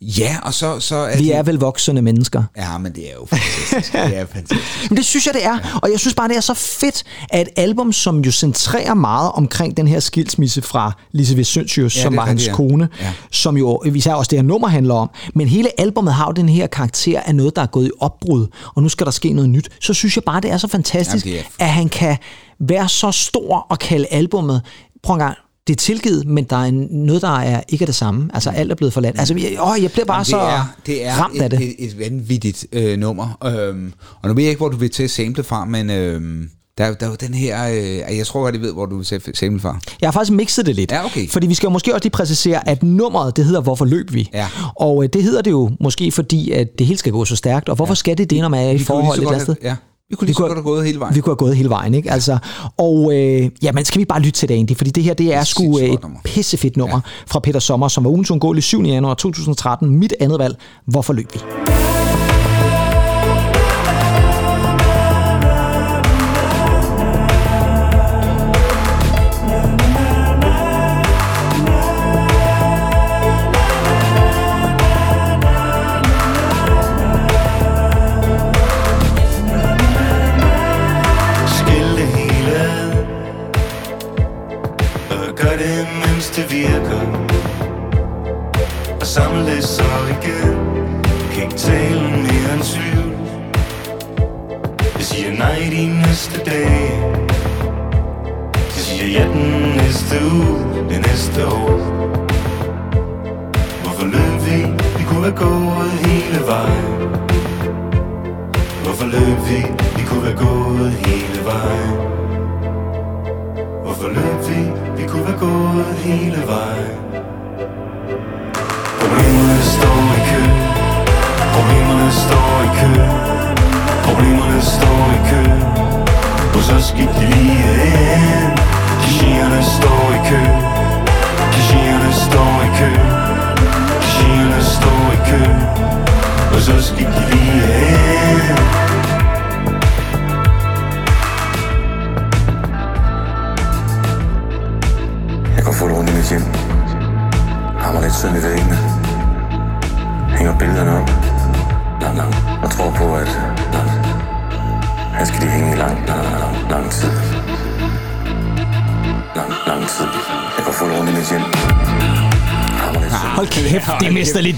Ja, og så, så er vi de... er vel voksne mennesker. Ja, men det er jo fantastisk. det er fantastisk. Men det synes jeg, det er. Og jeg synes bare, det er så fedt, at et album, som jo centrerer meget omkring den her skilsmisse fra Lise V. Sønsius, Ja, som var hans ja. kone, Ja. som jo især også det her nummer handler om. Men hele albumet har jo den her karakter af noget, der er gået i opbrud, og nu skal der ske noget nyt. Så synes jeg bare, det er så fantastisk, Jamen, det er- at han kan være så stor og kalde albummet, prøv en gang, det er tilgivet, men der er en, noget, der er ikke er det samme. Altså, alt er blevet forladt. Altså, jeg, åh, jeg bliver bare Jamen, så det er, det er ramt af det. et, et, et vanvittigt øh, nummer. Øhm, og nu ved jeg ikke, hvor du vil til at sample fra, men øhm, der, er der er jo den her... Øh, jeg tror godt, jeg ved, hvor du vil sample fra. Jeg har faktisk mixet det lidt. Ja, okay. Fordi vi skal jo måske også lige præcisere, at nummeret, det hedder Hvorfor løb vi? Ja. Og øh, det hedder det jo måske fordi, at det hele skal gå så stærkt. Og hvorfor ja. skal det det, når man er i forhold så et eller andet sted? Ja. Vi kunne lige så kunne- godt have gået hele vejen. Vi kunne have gået hele vejen, ikke? Altså, og øh, ja, men skal vi bare lytte til det, Andy? Fordi det her, det er sgu sindssygt øh, godt et nummer. pissefedt nummer ja. fra Peter Sommer, som var ugens undgåelige 7. januar 2013. Mit andet valg. Hvorfor løb vi?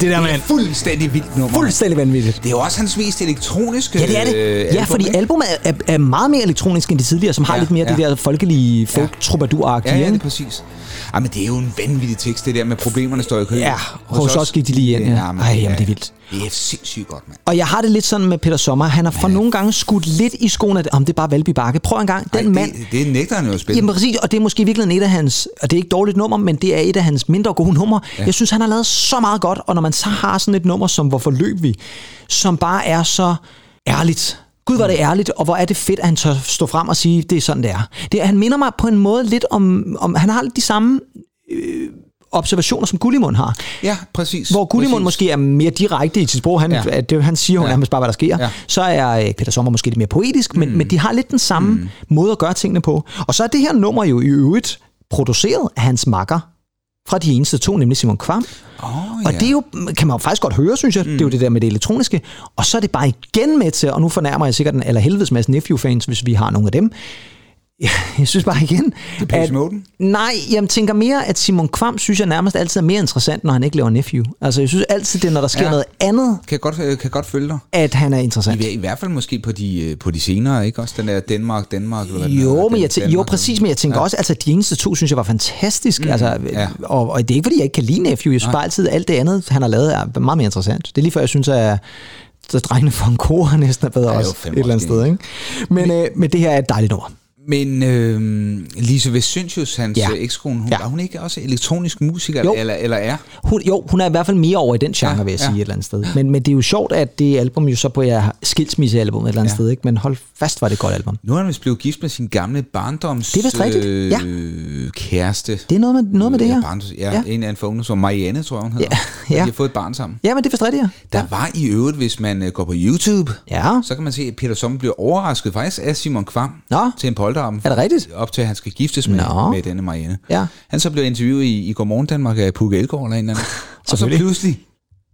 Lidt det der, mand. Fuldstændig vildt nummer. Fuldstændig vanvittigt. Det er jo også hans mest elektroniske Ja, det er det. øh, ja, album, fordi ikke? albumet er, er, meget mere elektronisk end de tidligere, som har Ja, lidt mere ja. det der folkelige folk troubadour Ja, ja, det er præcis. Ej, men det er jo en vanvittig tekst, det der med problemerne står i kø. Ja, hos os gik de lige ind, ja. Ej, jamen, det er vildt. Det er sindssygt godt. Og jeg har det lidt sådan med Peter Sommer. Han har for nogle gange skudt lidt i skoene, om det er bare Valby Bakke. Prøv en gang, den Ej, mand... Det, det nægter han jo at spille. Jamen præcis, og det er måske virkelig et af hans, og det er ikke dårligt nummer, men det er et af hans mindre gode numre. Ja. Jeg synes, han har lavet så meget godt, og når man så har sådan et nummer som Hvorfor løb vi, som bare er så ærligt. Gud, hvor er det ærligt, og hvor er det fedt, at han tør stå frem og sige, det er sådan, det er. Det, han minder mig på en måde lidt om, om han har lidt de samme øh, observationer, som Gullimund har. Ja, præcis. Hvor Gullimund præcis. måske er mere direkte i sit sprog, han, Ja. ja. det, han siger jo Ja. nærmest bare, hvad der sker, Ja. ja. så er øh, Peter Sommer måske lidt mere poetisk, men, mm. men de har lidt den samme mm. måde at gøre tingene på. Og så er det her nummer jo i øvrigt produceret af hans makker fra de eneste to, nemlig Simon Kvam. Oh, Og det er jo, kan man jo faktisk godt høre, synes jeg. Mm. Det er jo det der med det elektroniske. Og så er det bare igen med til, og nu fornærmer jeg sikkert den aller helvedes masse Nephew-fans, hvis vi har nogle af dem. Jeg synes bare igen, Depeche Mode? nej, jeg tænker mere, at Simon Kvam synes jeg nærmest altid er mere interessant, når han ikke laver Nephew. Altså, jeg synes altid, det er, når der sker Ja. noget andet, Kan jeg godt, øh, kan jeg godt følge dig. at han er interessant. I, I hvert fald måske på de, øh, på de senere, ikke også? Den der Danmark, Danmark. Eller Jo, hedder, men jeg tænker, jo, Danmark, præcis, men jeg tænker ja. også, altså, de eneste to, synes jeg var fantastisk. Mm, altså, ja. og, og, det er ikke, fordi jeg ikke kan lide Nephew. Jeg synes bare altid, at alt det andet, han har lavet, er meget mere interessant. Det er lige før, jeg synes, at så drengene fra en kor næsten er bedre Ja, jo, også, et eller andet sted. Ikke? Men, øh, men det her er et dejligt nummer. Men øh, Lise Vesyntius, hans Ja. ja. ekskone, hun, Ja. ja. er hun ikke også elektronisk musiker, Jo. eller, eller er? Hun, jo, hun er i hvert fald mere over i den genre, Ja, ja, vil jeg ja. sige et eller andet sted. Men, men det er jo sjovt, at det album jo så på jer skilsmissealbum et eller andet Ja. sted. Ikke? Men hold fast, var det et godt album. Nu er han vist blevet gift med sin gamle barndoms Det er rigtigt, ja. øh, kæreste. Det er noget med, noget med det Ja, her. barndoms, ja, Ja. ja, en af en ungdom, som Marianne, tror jeg, hun hedder. Ja, ja. De har fået et barn sammen. Ja, men det er vist rigtigt, ja. Der var i øvrigt, hvis man øh, går på YouTube, Ja, så kan man se, at Peter Sommer bliver overrasket faktisk af Simon Kvam Nå. til en polterappen. Er det rigtigt? Op til, at han skal giftes med, Nå. med denne Marianne. Ja. Han så blev interviewet i, i Godmorgen Danmark af Puk Elgård eller en eller anden. og så pludselig,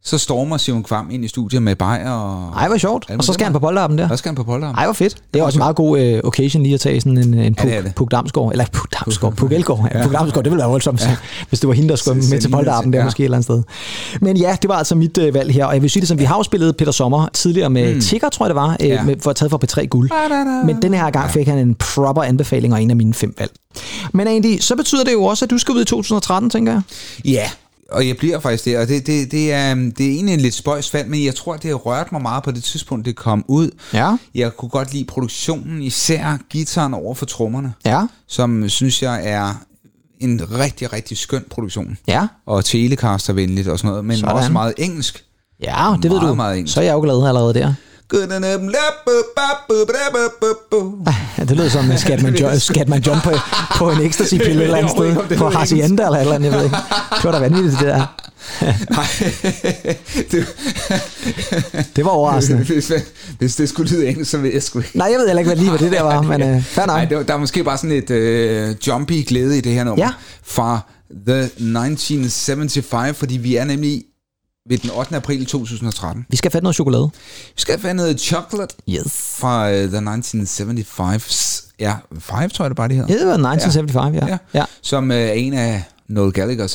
så stormer Simon Kvam ind i studiet med bajer og... ej, hvor sjovt. Og så skal han på polterappen der. Der skal han på polterappen. Ej, hvor fedt. Det er også en meget god øh, occasion lige at tage sådan en, en Puk, det er det. Puk Damsgaard. Eller Puk Damsgaard, Puk Elgård. Ja. Puk Damsgaard, det ville være voldsomt, ja. hvis det var hende, der skulle Så- med til polterappen der ja. måske et eller andet sted. Men ja, det var altså mit øh, valg her. Og jeg vil sige det som, vi har jo spillet Peter Sommer tidligere med mm. Tigger, tror jeg det var, øh, Ja. med, for taget for P3 Guld. Men den her gang fik han en proper anbefaling og en af mine fem valg. Men Andy, så betyder det jo også, at du skal ud i 2013, tænker jeg. Ja, og jeg bliver faktisk der, og det, det, det, er, det er egentlig en lidt spøjs fald, men jeg tror, det har rørt mig meget på det tidspunkt, det kom ud. Ja. Jeg kunne godt lide produktionen, især gitaren over for trommerne, Ja. som synes jeg er en rigtig, rigtig skøn produktion. Ja. Og telecaster-venligt og sådan noget, men Sådan. også meget engelsk. Ja, det ved Meget, du. meget engelsk. så er jeg jo glad allerede der. Ja, det lød som Skatman, jo- Skatman John på, på en ecstasy-pille et eller andet sted. På Hacienda eller et eller andet, jeg ved ikke. Det var da vanvittigt, det der. Nej, det, Det var overraskende. hvis, hvis det skulle lyde engelsk, så ved jeg sgu ikke. Nej, jeg ved heller ikke, hvad lige hvad det der var, men uh, fair nok. Nej, det var, der er måske bare sådan et øh, jumpy glæde i det her nummer. Ja. Fra The 1975, fordi vi er nemlig ved den 8. april 2013. Vi skal have fat noget chokolade. Vi skal have noget chocolate Yes. fra øh, The 1975's. Ja, 5 tror jeg det bare, det hedder. Ja, det var 1975, ja. Ja. ja. Som er en af Noel Gallaghers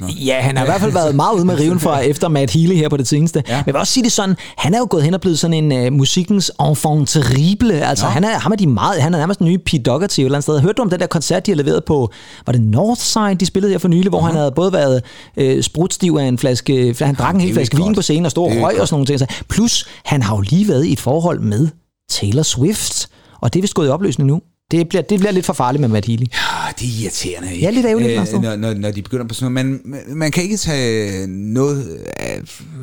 noget. Ja, han har i hvert fald været meget ude med riven for efter Matt Healy her på det seneste. Ja. Men jeg vil også sige det sådan, han er jo gået hen og blevet sådan en uh, musikkens enfant terrible. Altså, Nå. han er, ham er de meget, han er nærmest en ny Pete Doherty et eller andet sted. Hørte du om den der koncert, de har leveret på, var det Northside, de spillede her for nylig, hvor han havde både været øh, sprutstiv af en flaske, han drak en hel flaske vin godt. på scenen og stod og røg og sådan nogle ting. Så- Plus, han har jo lige været i et forhold med Taylor Swift, og det er vist gået i opløsning nu. Det bliver, det bliver lidt for farligt med Matt Healy. Ah, det er irriterende. Ja, lidt ærgerligt, øh, når, når, når de begynder på sådan noget. Man, man kan ikke tage noget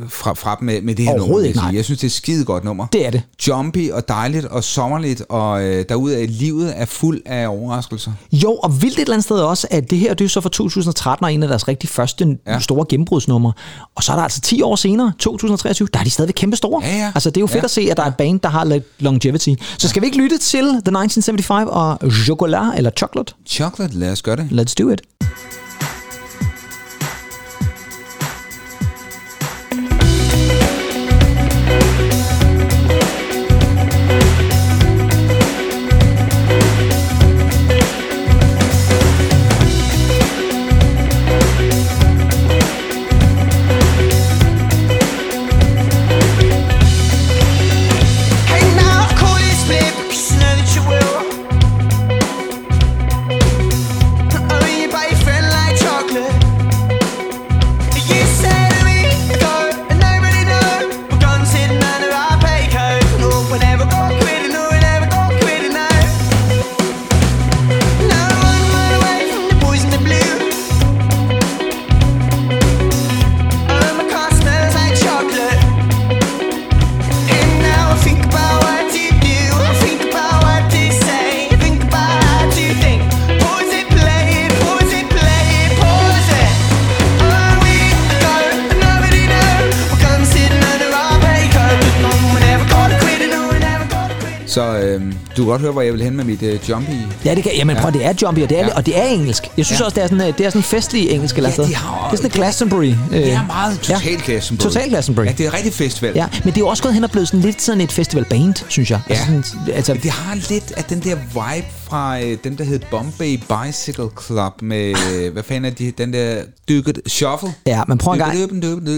fra, fra dem med, med det her nummer. ikke, jeg sige. nej. Jeg synes, det er et skide godt nummer. Det er det. Jumpy og dejligt og sommerligt, og øh, derude af livet er fuld af overraskelser. Jo, og vildt et eller andet sted også, at det her det er så fra 2013 og en af deres rigtig første ja. Ja. store gennembrudsnumre. Og så er der altså 10 år senere, 2023, der er de stadigvæk kæmpe store. Ja, ja. Altså det er jo fedt Ja. at se, at der er et band, der har lidt longevity. Så skal vi ikke lytte til The 1975 og Chocolat eller Chocolate? Chocolate, lad os gøre det. Let's do it. Høre, hvor jeg vil hen med mit øh, jumpy. Ja, det kan, jamen prøv, det er jumpy, og det er, Ja. ja. og det er engelsk. Jeg synes Ja. ja. også, det er sådan, øh, det er sådan festlig engelsk eller Ja, de har- Det er sådan en Glastonbury. Øh, Det er meget total Glastonbury. Total Glastonbury. Ja, det er rigtig festival. Ja, men det er også gået hen og blevet sådan lidt sådan et festivalband, synes jeg. Ja. Altså, sådan, altså, Det har lidt af den der vibe fra øh, den, der hed Bombay Bicycle Club med, øh, hvad fanden er de, den der dykket shuffle. Ja, men prøv en gang.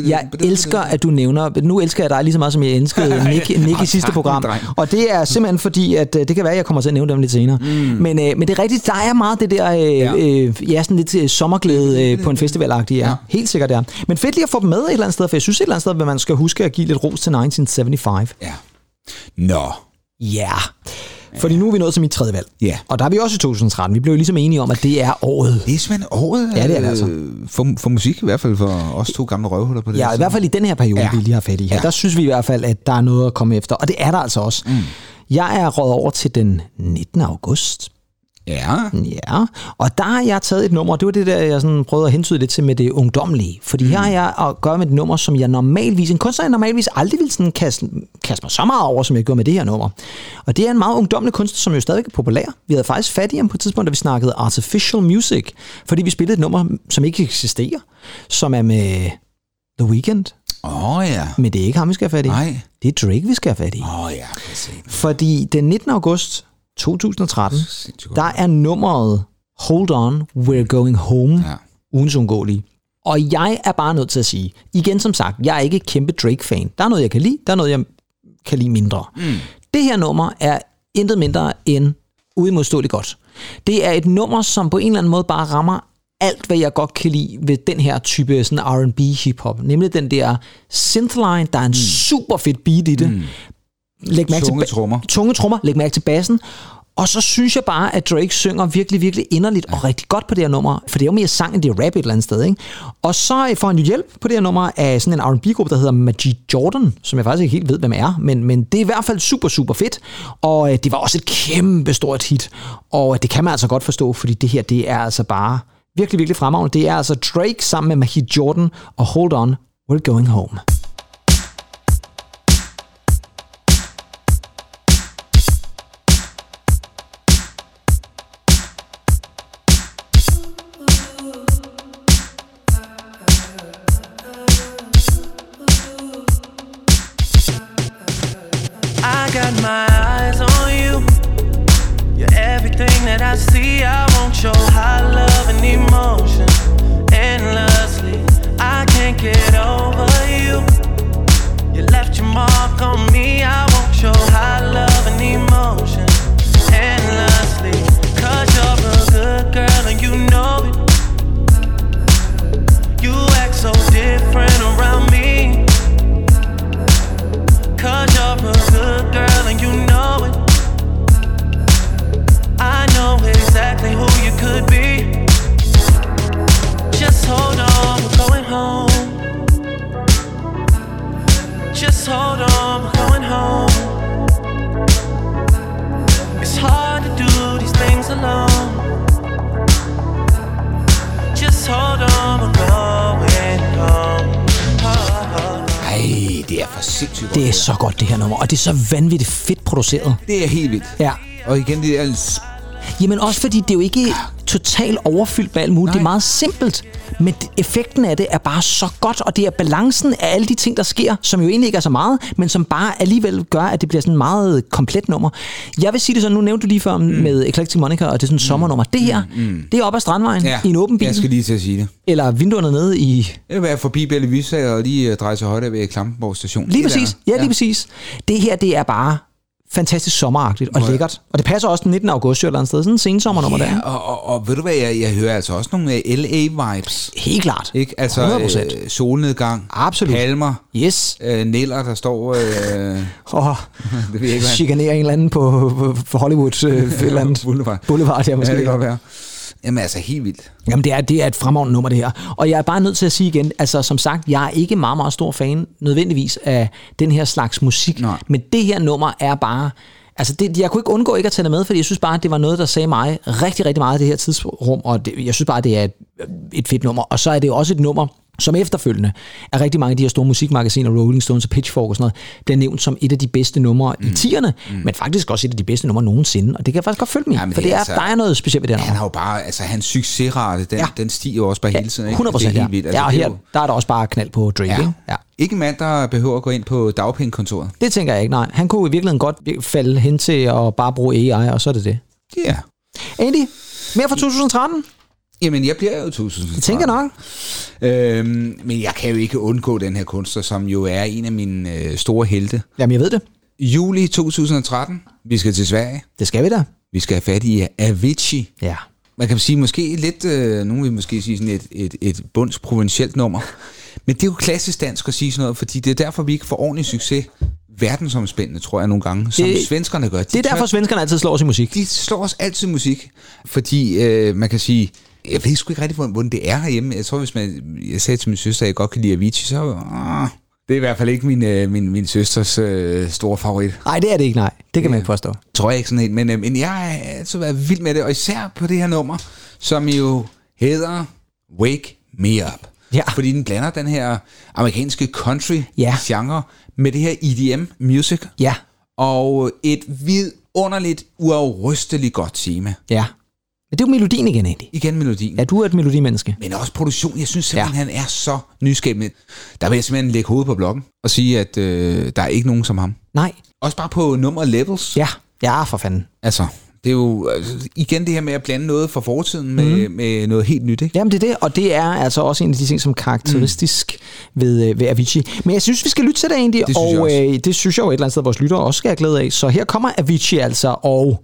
Jeg elsker, at du nævner... Nu elsker jeg dig lige så meget, som jeg elskede Nick, Nick i sidste program. Og det er simpelthen fordi, at øh, det kan være, at jeg kommer til at nævne dem lidt senere. Mm. Men, øh, men det er rigtigt, der er meget det der... Øh, Ja. Øh, ja, sådan lidt øh, sommerglæde øh, på en festivalagtig. Ja. Ja. Helt sikkert, ja. Men fedt lige at få dem med et eller andet sted, for jeg synes et eller andet sted, at man skal huske at give lidt ros til 1975. Ja. Nå. Ja. Yeah. Fordi nu er vi nået til mit tredje valg. Ja. Og der er vi også i 2013. Vi blev jo ligesom enige om, at det er året. Det er simpelthen året Ja, det er det øh, altså. For, for musik i hvert fald, for os to gamle røvhuller på det. Ja, i hvert fald i den her periode, Ja. vi lige har fat i her, ja. der synes vi i hvert fald, at der er noget at komme efter. Og det er der altså også. Mm. Jeg er råd over til den 19. august. Ja. Ja, og der har jeg taget et nummer, og det var det der, jeg sådan prøvede at hentyde lidt til med det ungdomlige. Fordi mm. her har jeg at gøre med et nummer, som jeg normalvis, en kunstner, jeg normalvis aldrig ville sådan kaste, kaste mig så meget over, som jeg gjorde med det her nummer. Og det er en meget ungdomlig kunstner, som jo stadig er populær. Vi havde faktisk fat i ham på et tidspunkt, da vi snakkede Artificial Music, fordi vi spillede et nummer, som ikke eksisterer, som er med The Weeknd. Åh oh, ja. Men det er ikke ham, vi skal have fat i. Nej. Det er Drake, vi skal have fat i. Åh oh, ja, præcis. Fordi den 19. august 2013, Sindssygt godt. der er nummeret Hold On, We're Going Home, Ja. ugens undgåelige. Og jeg er bare nødt til at sige, igen som sagt, jeg er ikke kæmpe Drake-fan. Der er noget, jeg kan lide, der er noget, jeg kan lide mindre. Mm. Det her nummer er intet mindre end uimodståeligt godt. Det er et nummer, som på en eller anden måde bare rammer alt, hvad jeg godt kan lide ved den her type sådan R&B hip-hop. Nemlig den der synthline, der er en mm. super fedt beat i det. Mm. Læg mærke Tunge til, trommer. Tunge trommer, læg mærke til bassen. Og så synes jeg bare, at Drake synger virkelig, virkelig inderligt og rigtig godt på det her nummer, for det er jo mere sang, end det er rap et eller andet sted. Ikke? Og så får han jo hjælp på det her nummer af sådan en R&B-gruppe, der hedder Majid Jordan, som jeg faktisk ikke helt ved, hvem er, men, men det er i hvert fald super, super fedt. Og øh, det var også et kæmpe stort hit, og øh, det kan man altså godt forstå, fordi det her, det er altså bare virkelig, virkelig fremragende. Det er altså Drake sammen med Majid Jordan og Hold On, We're Going Home. Home. Just hold on, we're going home. It's hard to do these things alone. Just hold on, we're going home. Ej, det er for sindssygt. Det er så godt, det her nummer, og det er så vanvittigt fedt produceret. Det er helt vildt. Ja. Og igen, det er... Jamen også fordi det er jo ikke totalt overfyldt med alt muligt. Det er Nej. meget simpelt, men effekten af det er bare så godt, og det er balancen af alle de ting, der sker, som jo egentlig ikke er så meget, men som bare alligevel gør, at det bliver sådan et meget komplet nummer. Jeg vil sige det sådan, nu nævnte du lige før mm. med Eclectic Monica, og det er sådan et sommernummer. Det her, mm. det er op ad Strandvejen Ja, i en åben bil, jeg skal lige til at sige det. eller vinduerne nede i vil være forbi Belle Vista og lige øh, dreje til højre ved Klampenborg station. Lige Det der. præcis. Ja, lige præcis. Det her, det er bare fantastisk sommeragtigt og lækkert. Og det passer også den 19. august jo et eller andet sted. Sådan en sensommernummer Ja, der. og, og, og ved du hvad, jeg, jeg hører altså også nogle øh, LA-vibes. Helt klart. Ikke? Altså 100%. øh, solnedgang, Absolut. palmer, Yes. øh, Neller, der står... Øh, Og det ved jeg ikke, hvad chikanere en eller anden på, på, på Hollywood øh, et eller andet. Boulevard. Boulevard, ja, måske. Ja, det kan godt være. Jamen altså, helt vildt. Jamen, det er, det er et fremragende nummer, det her. Og jeg er bare nødt til at sige igen, altså som sagt, jeg er ikke meget, meget stor fan nødvendigvis af den her slags musik. Nej. Men det her nummer er bare... Altså, det, jeg kunne ikke undgå ikke at tage det med, fordi jeg synes bare, at det var noget, der sagde mig rigtig, rigtig meget i det her tidsrum, og det, jeg synes bare, det er et, et fedt nummer. Og så er det også et nummer, som efterfølgende er rigtig mange af de her store musikmagasiner, Rolling Stones og Pitchfork og sådan noget, bliver nævnt som et af de bedste numre mm. i 10'erne, mm. men faktisk også et af de bedste numre nogensinde, og det kan jeg faktisk godt følge mig i, Jamen, for det det er altså- der er noget specielt ved det Han har jo bare, altså hans succesrate, den, Ja. ja. den stiger jo også bare hele tiden. Ikke? 100 procent, ja. helt vildt. Altså, ja, og er her, der er der også bare knald på Drake, Ja. ikke? Ja. Ikke en mand, der behøver at gå ind på dagpengekontoret. Det tænker jeg ikke, nej. Han kunne i virkeligheden godt falde hen til at bare bruge AI, og så er det det. Ja. Andy, mere fra 2013? Jamen, jeg bliver jo 2000. Det tænker jeg nok. Øhm, men jeg kan jo ikke undgå den her kunstner, som jo er en af mine øh, store helte. Jamen, jeg ved det. Juli 2013. Vi skal til Sverige. Det skal vi da. Vi skal have fat i Avicii. Ja. Man kan sige måske lidt, øh, nogen vil måske sige sådan et, et, et bunds provincielt nummer. Men det er jo klassisk dansk at sige sådan noget, fordi det er derfor, vi ikke får ordentlig succes verdensomspændende, tror jeg nogle gange, som Det- svenskerne gør. De Det er derfor, tør- svenskerne altid slår os i musik. de slår os altid musik, fordi øh, man kan sige, jeg ved sgu ikke rigtig, hvordan- det er herhjemme. Jeg tror, hvis man, jeg sagde til min søster, at jeg godt kan lide Avicii, så ah, det er i hvert fald ikke min, øh, min, min søsters øh, store favorit. Nej, det er det ikke, nej. Det kan man Ja. ikke påstå. Tror jeg ikke sådan helt, men, øh, men jeg har altid været vild med det, og især på det her nummer, som jo hedder Wake Me Up. Ja. Fordi den blander den her amerikanske country Ja. genre med det her EDM music, Ja, og et vidunderligt, uafrysteligt godt tema. ja. Men det er jo melodien igen, Andy. Igen melodien. Ja, du er et melodimenneske. Men også produktion. Jeg synes simpelthen, Ja. han er så nyskabende. Der vil jeg simpelthen lægge hovedet på blokken og sige, at øh, der er ikke nogen som ham. Nej. Også bare på nummer levels. Ja, ja, for fanden. Altså, det er jo altså, igen det her med at blande noget fra fortiden med, mm. med noget helt nyt, ikke? Jamen, det er det, og det er altså også en af de ting, som er karakteristisk mm. ved, øh, ved Avicii. Men jeg synes, vi skal lytte til det egentlig, Det synes jeg og også. øh, det synes jeg jo et eller andet sted, vores lyttere også skal have glæde af. Så her kommer Avicii altså, og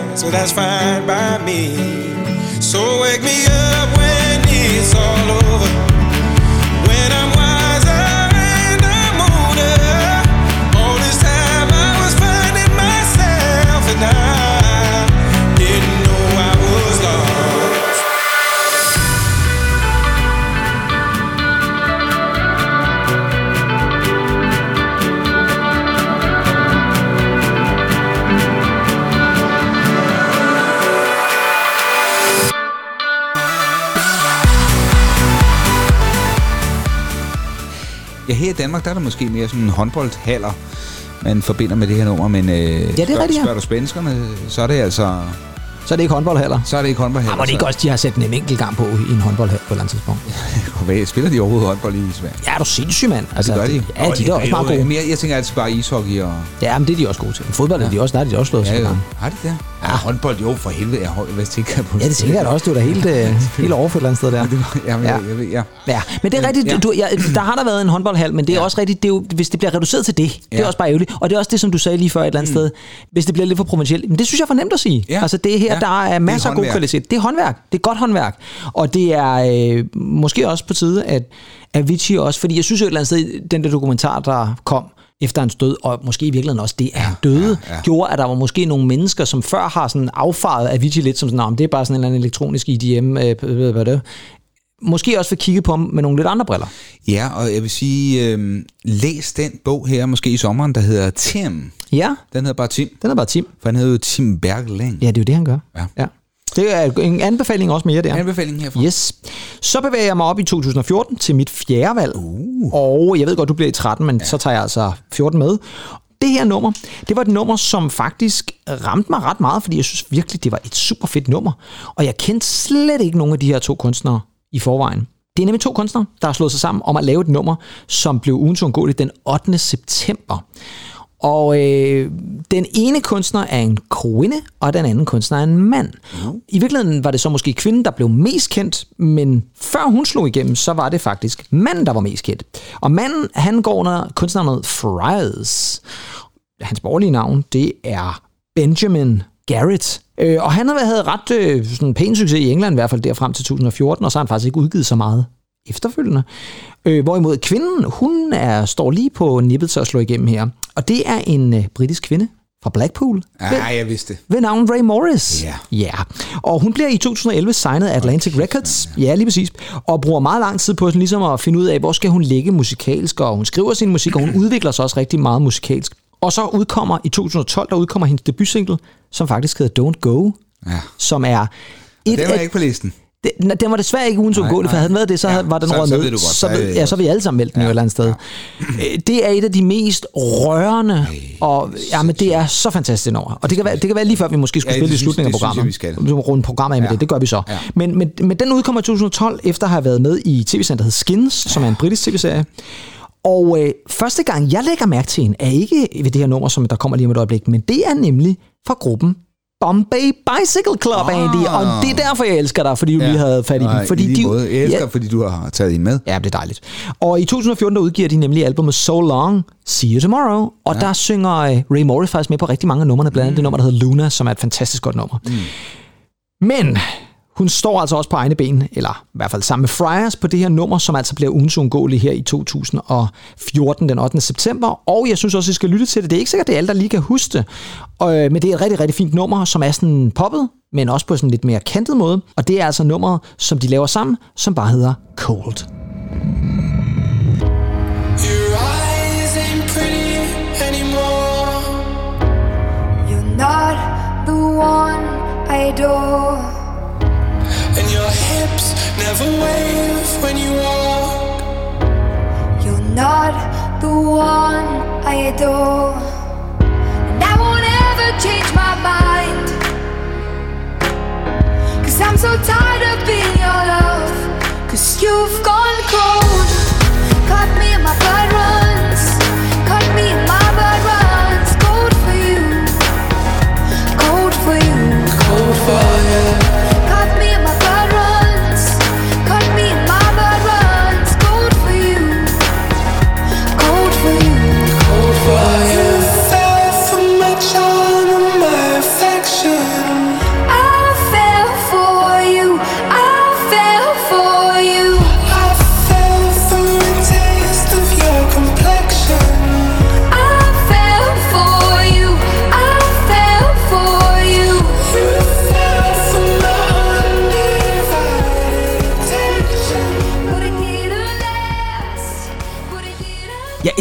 So that's fine by me. So wake me up when it's all over. Ja, her i Danmark, der er der måske mere sådan en håndboldhaller, man forbinder med det her nummer, men øh, ja, det er rigtigt, ja. spørger du svenskerne, så er det altså... Så er det ikke håndboldhaller. Så er det ikke håndboldhaller. Ja, må det ikke også, de har sat en enkelt gang på i en håndboldhal på et eller andet tidspunkt. Hvad, spiller de overhovedet håndbold i Sverige? Ja, er du sindssyg, mand. Altså, det gør de. Ja, de er da også meget gode. Jamen, jeg, jeg tænker altid bare ishockey og... Ja, men det er de også gode til. Fodbold er de også, der er de også slået Ja, gang. Har de det? Ja, håndbold, jo, for helvede. Jeg, hvad tænker jeg på? Ja, det tænker jeg da også. Du er da helt, øh, helt over for et eller andet sted der. Jamen, Ja. jeg, jeg, ved- ja. Ja, men det er rigtigt, Ja. du, ja, der har der været en håndboldhal, men det er ja. også rigtigt, det er jo, hvis det bliver reduceret til det, det er Ja. også bare ærgerligt. Og det er også det, som du sagde lige før et eller andet mm. sted, hvis det bliver lidt for provincielt. Men det synes jeg er for nemt at sige. Ja. Altså det her, Ja. der er masser af god kvalitet. Det er håndværk. Det er godt håndværk. Og det er øh, måske også på tide, at Avicii også, fordi jeg synes jo et eller andet sted, den der dokumentar, der kom, efter hans død, og måske i virkeligheden også det, at han døde, ja, ja. gjorde, at der var måske nogle mennesker, som før har sådan affaret Avicii lidt som sådan, "Nå, men det er bare sådan en eller anden elektronisk IDM, øh, hvad er det? Måske også vil kigge på ham med nogle lidt andre briller. ja, og jeg vil sige, øh, læs den bog her, måske i sommeren, der hedder Tim. Ja, Den hedder bare Tim, den er bare Tim. for han hedder jo Tim Bergling. Ja, det er jo det, han gør. Ja. ja. Det er en anbefaling også mere der. Anbefaling herfra. Yes. Så bevæger jeg mig op i 2014 til mit fjerde valg. Uh. Og jeg ved godt, du bliver i 13, men ja. så tager jeg altså 14 med. Det her nummer, det var et nummer, som faktisk ramte mig ret meget, fordi jeg synes virkelig, det var et super fedt nummer. Og jeg kendte slet ikke nogen af de her to kunstnere i forvejen. Det er nemlig to kunstnere, der har slået sig sammen om at lave et nummer, som blev ugens den 8. september. Og øh, den ene kunstner er en kvinde, og den anden kunstner er en mand. I virkeligheden var det så måske kvinden, der blev mest kendt, men før hun slog igennem, så var det faktisk manden, der var mest kendt. Og manden, han går under kunstnernavnet Fries. Hans borgerlige navn, det er Benjamin Garrett. Øh, og han har havde ret øh, sådan pæn succes i England, i hvert fald der frem til 2014, og så har han faktisk ikke udgivet så meget efterfølgende. Øh, hvorimod kvinden, hun er, står lige på nippet til at slå igennem her. Og det er en øh, britisk kvinde fra Blackpool. Ja, jeg vidste det. Ved navn Ray Morris. Ja. ja. Og hun bliver i 2011 signet af Atlantic Records. Ja, lige præcis. Og bruger meget lang tid på sådan ligesom at finde ud af, hvor skal hun ligge musikalsk. Og hun skriver sin musik, og hun udvikler sig også rigtig meget musikalsk. Og så udkommer i 2012, der udkommer hendes debutsingle, som faktisk hedder Don't Go. Ja. Som er et Den var ikke på listen. det, nej, den var desværre ikke Nej, uundgåelig, for havde den været det, så Ja, ja, var den så- røget så så, så ja, så har vi alle sammen meldt den ja, jo et eller andet sted. Øh, Det er et af de mest rørende, og ja, men det er så fantastisk over. Og det kan, være, det kan være lige før, vi måske skulle Ja, spille det i slutningen af det synes programmet. jeg, vi skal. Runde programmet af med Ja. det, det gør vi så. Ja. Men, men, men den udkommer i 2012, efter at have været med i tv-serien, der hedder Skins, som er en britisk tv-serie. Og øh, første gang, jeg lægger mærke til hende, er ikke ved det her nummer, som der kommer lige om et øjeblik, men det er nemlig fra gruppen Bombay Bicycle Club, Ah. Andy. Og det er derfor, jeg elsker dig, fordi du lige havde fat i dem. Fordi de, måde. Jeg elsker, ja, fordi du har taget en med. Ja, det er dejligt. Og i 2014, der udgiver de nemlig albumet So Long, See You Tomorrow. Og ja. der synger øh, Ray Morris faktisk med på rigtig mange af numrene, blandt andet mm. det nummer, der hedder Luna, som er et fantastisk godt nummer. Mm. Men hun står altså også på egne ben, eller i hvert fald sammen med Friars på det her nummer, som altså bliver ugens uundgåeligt her i 2014, den 8. september. Og jeg synes også, at I skal lytte til det. Det er ikke sikkert, det er alle, der lige kan huske det. Og, øh, men det er et rigtig, rigtig fint nummer, som er sådan poppet, men også på sådan en lidt mere kantet måde. Og det er altså nummeret, som de laver sammen, som bare hedder Cold. Your eyes ain't pretty anymore. You're not the one I adore. When you walk. You're not the one I adore. And I won't ever change my mind. Cause I'm so tired of being your love. Cause you've gone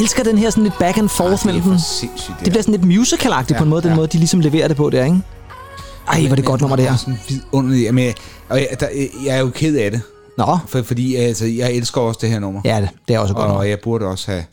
elsker den her sådan lidt back and forth det er mellem dem. det bliver sådan lidt musicalagtigt ja, på en måde, den ja. måde, de ligesom leverer det på der, ikke? Ej, hvor er det godt nummer, det her. Sådan vidunderligt. Jamen, jeg, og jeg, der, jeg er jo ked af det. Nå, For, fordi altså, jeg elsker også det her nummer. ja, det, det er også godt nummer. og jeg burde også have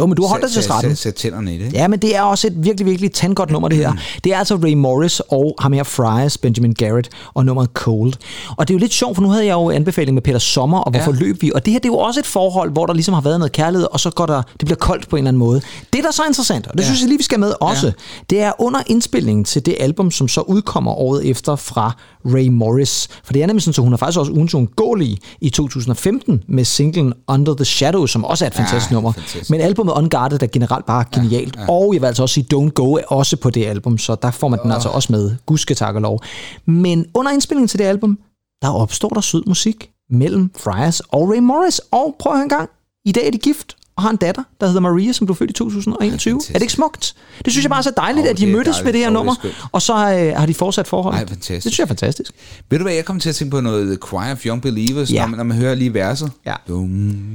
Jo, men du har holdt dig til retten. sat tænderne i det. Ja, men det er også et virkelig, virkelig tandgodt nummer, det her. Det er altså Ray Morris og ham her Fryers, Benjamin Garrett, og nummeret Cold. Og det er jo lidt sjovt, for nu havde jeg jo anbefaling med Peter Sommer, og hvorfor ja. Løb vi? Og det her, det er jo også et forhold, hvor der ligesom har været noget kærlighed, og så går der, det bliver koldt på en eller anden måde. Det, der er så interessant, og det ja. synes jeg lige, vi skal med også, ja. det er under indspilningen til det album, som så udkommer året efter fra Ray Morris. For det er nemlig sådan, så hun er faktisk også ugens uundgåelig i 2015 med singlen Under the Shadow, som også er et fantastisk Ja, nummer. fantastisk. Men albumet Unguarded er generelt bare genialt. Ja, ja. Og jeg vil altså også sige, Don't Go er også på det album, så der får man den altså også med. Gudske tak og lov. Men under indspillingen til det album, der opstår der sød musik mellem Fryers og Ray Morris. Og prøv at høre en gang. I dag er de gift og har en datter, der hedder Maria, som blev født i 2021. fantastisk. er det ikke smukt? Det synes jeg bare er så dejligt, Åh, at de det mødtes med det her det er nummer, skønt. og så øh, har de fortsat forhold. Ej, fantastisk. Det synes jeg er fantastisk. Ved du hvad, jeg kom til at tænke på noget Choir of Young Believers, Ja. når, man, når man hører lige verset. Ja. Dum,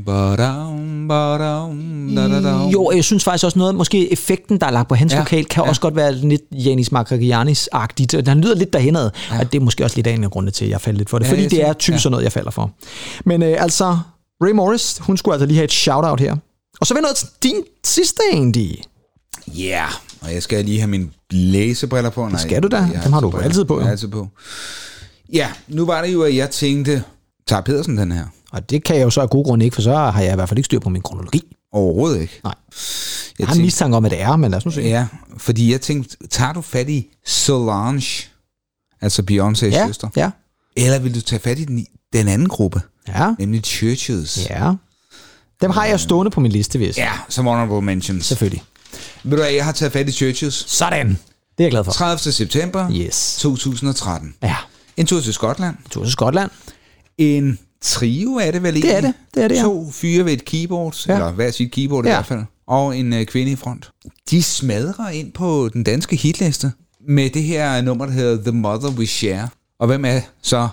ba-dum, ba-dum, da-da-dum. Jo, jeg synes faktisk også noget, måske effekten, der er lagt på hans ja, vokal, kan ja. også godt være lidt Janis Markarianis-agtigt. Han lyder lidt derhenad, ja. og det er måske også lidt af en af grundene til, at jeg faldt lidt for det. Ja, fordi det er typisk ja. sådan noget, jeg falder for. Men øh, altså, Ray Morris, hun skulle altså lige have et shout-out her. Og så jeg noget til din sidste egentlig. Ja, yeah. og jeg skal lige have mine læsebriller på. Nej, skal du da. Dem har du briller. altid på. Jeg har altid på. Ja, nu var det jo, at jeg tænkte, tager Pedersen den her? Og det kan jeg jo så af gode grunde ikke, for så har jeg i hvert fald ikke styr på min kronologi. Overhovedet ikke. Nej. Jeg, Jeg har en mistanke om, at det er, men lad os nu se. Ja, fordi jeg tænkte, tager du fat i Solange, altså Beyoncé's ja, søster, ja, eller vil du tage fat i den, den anden gruppe, ja, nemlig Churches? ja. Dem har jeg stående på min liste, hvis. Ja, som honorable mentions. Selvfølgelig. Ved du hvad, jeg har taget fat i Churches. Sådan. Det er jeg glad for. 30. september Yes. 2013. Ja. En tur til Skotland. Tur til Skotland. En trio er det vel egentlig? Det er det. Det er det, ja. To fyre ved et keyboard, Ja. eller hver sit keyboard i Ja. hvert fald, og en øh, kvinde i front. De smadrer ind på den danske hitliste med det her nummer, der hedder The Mother We Share. Og hvem er så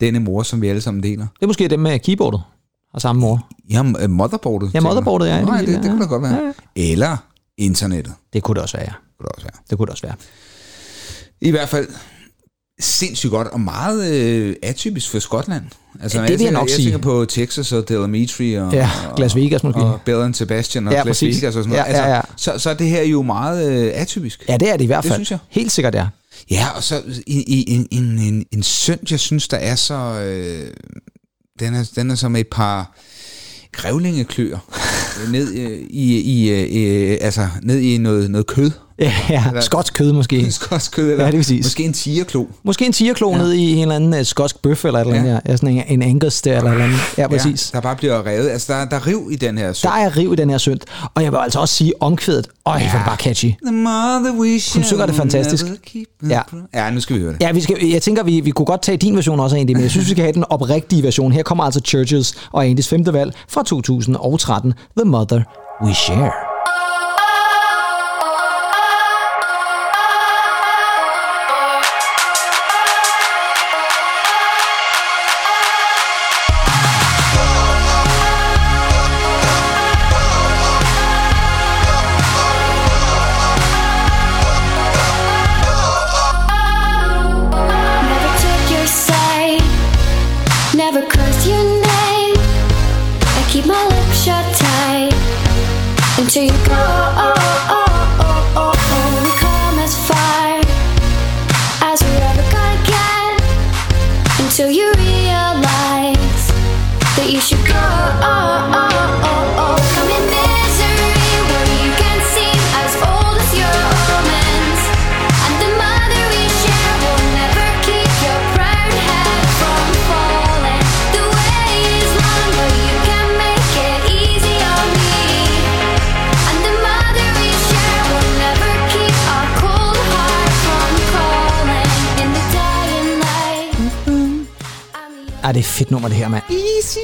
denne mor, som vi alle sammen deler? Det er måske dem med keyboardet og samme mor. Ja, øh, motherboardet. Ja, motherboardet, ja, det Nej, det, jeg, det, kunne ja. da godt være. Ja, Eller internettet. Det kunne det også være, ja. Kunne det også være. Det kunne det også være. I hvert fald sindssygt godt, og meget øh, atypisk for Skotland. Altså, Ja, det vil jeg nok jeg sige. tænker på Texas og Delamitri og, Ja, Las Vegas måske. og Bill and Sebastian og Ja, ja, Las. Vegas og sådan noget. Ja, ja, ja. Altså, så, så er det her jo meget øh, atypisk. Ja, det er det i hvert Det fald. synes jeg. Helt sikkert, ja. Ja, og så i, i, en, en, en, en synd, jeg synes, der er så... Øh, den, er, den er som et par grævlingeklør ned øh, i, i, øh, altså, ned i noget, noget kød. Ja, ja. skotsk kød måske. Skotsk kød, eller Ja, det præcis. måske en tigerklo. Måske en tigerklo ja. ned i en eller anden uh, skotsk bøf eller et eller andet. Ja. Ja, sådan en, en angus der eller eller andet. Ja, præcis. Ja, der bare bliver revet. Altså, der, der er riv i den her Der er riv i den her synd. Og jeg vil altså også sige omkvædet. Øj, ja. hvor bare catchy. The mother we shall synger det fantastisk. Ja. ja, nu skal vi høre det. Ja, vi skal, jeg tænker, vi, vi kunne godt tage din version også egentlig, men jeg synes, vi skal have den oprigtige version. Her kommer altså Churches og Andys femte valg fra 2013, The Mother We Share. Tight until you go. Ej, det er et fedt nummer, det her, mand. Easy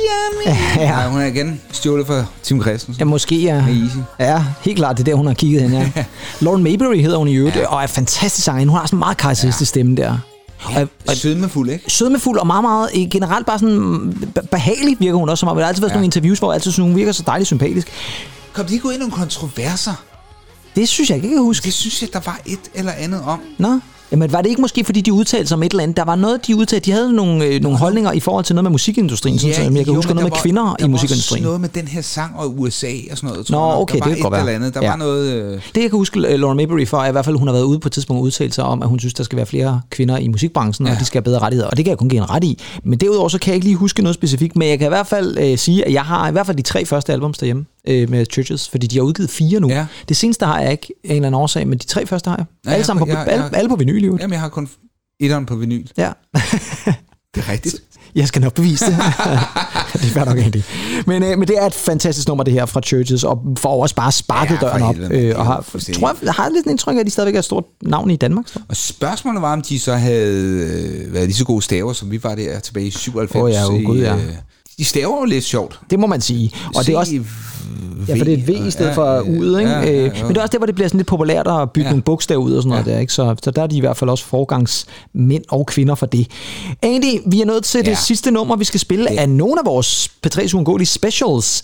me. Ja, Ja, hun er igen stjålet fra Tim Christensen. ja, måske ja. Med Easy. Ja, helt klart, det er der, hun har kigget hen, ja. Lauren Mayberry hedder hun i øvrigt, ja. og er fantastisk sangerinde. Hun har sådan en meget karakteristisk ja. stemme der. Og, og Sødmefuld, ikke? sødmefuld og meget, meget eh, generelt bare sådan be- behagelig virker hun også som om. Der har altid været sådan ja. nogle interviews, hvor jeg altid synes, hun virker så dejligt sympatisk. kom de ikke ud i nogle kontroverser? Det synes jeg ikke, jeg kan huske. Det synes jeg, der var et eller andet om. Nå? Jamen, var det ikke måske, fordi de udtalte sig om et eller andet? Der var noget, de udtalte. De havde nogle, øh, nogle holdninger i forhold til noget med musikindustrien. Ja, sådan, så jeg kan jo, huske noget der med var- kvinder der i var musikindustrien. også noget med den her sang og USA og sådan noget. tror Nå, jeg okay, der var det kan et godt eller andet. Der Ja. var noget... Øh, Det jeg kan huske uh, Lauren Mayberry for, er i hvert fald, hun har været ude på et tidspunkt og udtalt sig om, at hun synes, der skal være flere kvinder i musikbranchen, ja. og de skal have bedre rettigheder. Og det kan jeg kun give en ret i. Men derudover så kan jeg ikke lige huske noget specifikt, men jeg kan i hvert fald uh, sige, at jeg har i hvert fald de tre første albums derhjemme uh, med Churches, fordi de har udgivet fire nu. Ja. Det seneste har jeg ikke af en eller anden årsag, men de tre første har jeg. Ja, alle jeg sammen på, jeg- alle, jeg- alle på vinyl, jo. jamen, jeg har kun etteren på vinyl. Ja. Det er rigtigt. Jeg skal nok bevise det. det er fair nok egentlig. Men, øh, men det er et fantastisk nummer, det her fra Churches, og får også bare sparket Ja, døren op. Øh, og har, tror jeg, har lidt en indtryk af, at de stadigvæk er et stort navn i Danmark. Så. Og spørgsmålet var, om de så havde øh, været lige så gode staver, som vi var der tilbage i 97. Åh ja, åh i, gud, ja. øh, De staver jo lidt sjovt. Det må man sige. Og det er også, ja, for det er et V i stedet for U'et, ikke? Ja, ja, Øh, ja. Men det er også der, hvor det bliver sådan lidt populært at bytte Ja. nogle bogstaver ud og sådan noget Ja. der, ikke? Så, så der er de i hvert fald også forgangsmænd og kvinder for det. Andy, vi er nødt til det Ja. sidste nummer, vi skal spille af nogle af vores P3's uundgåelige specials.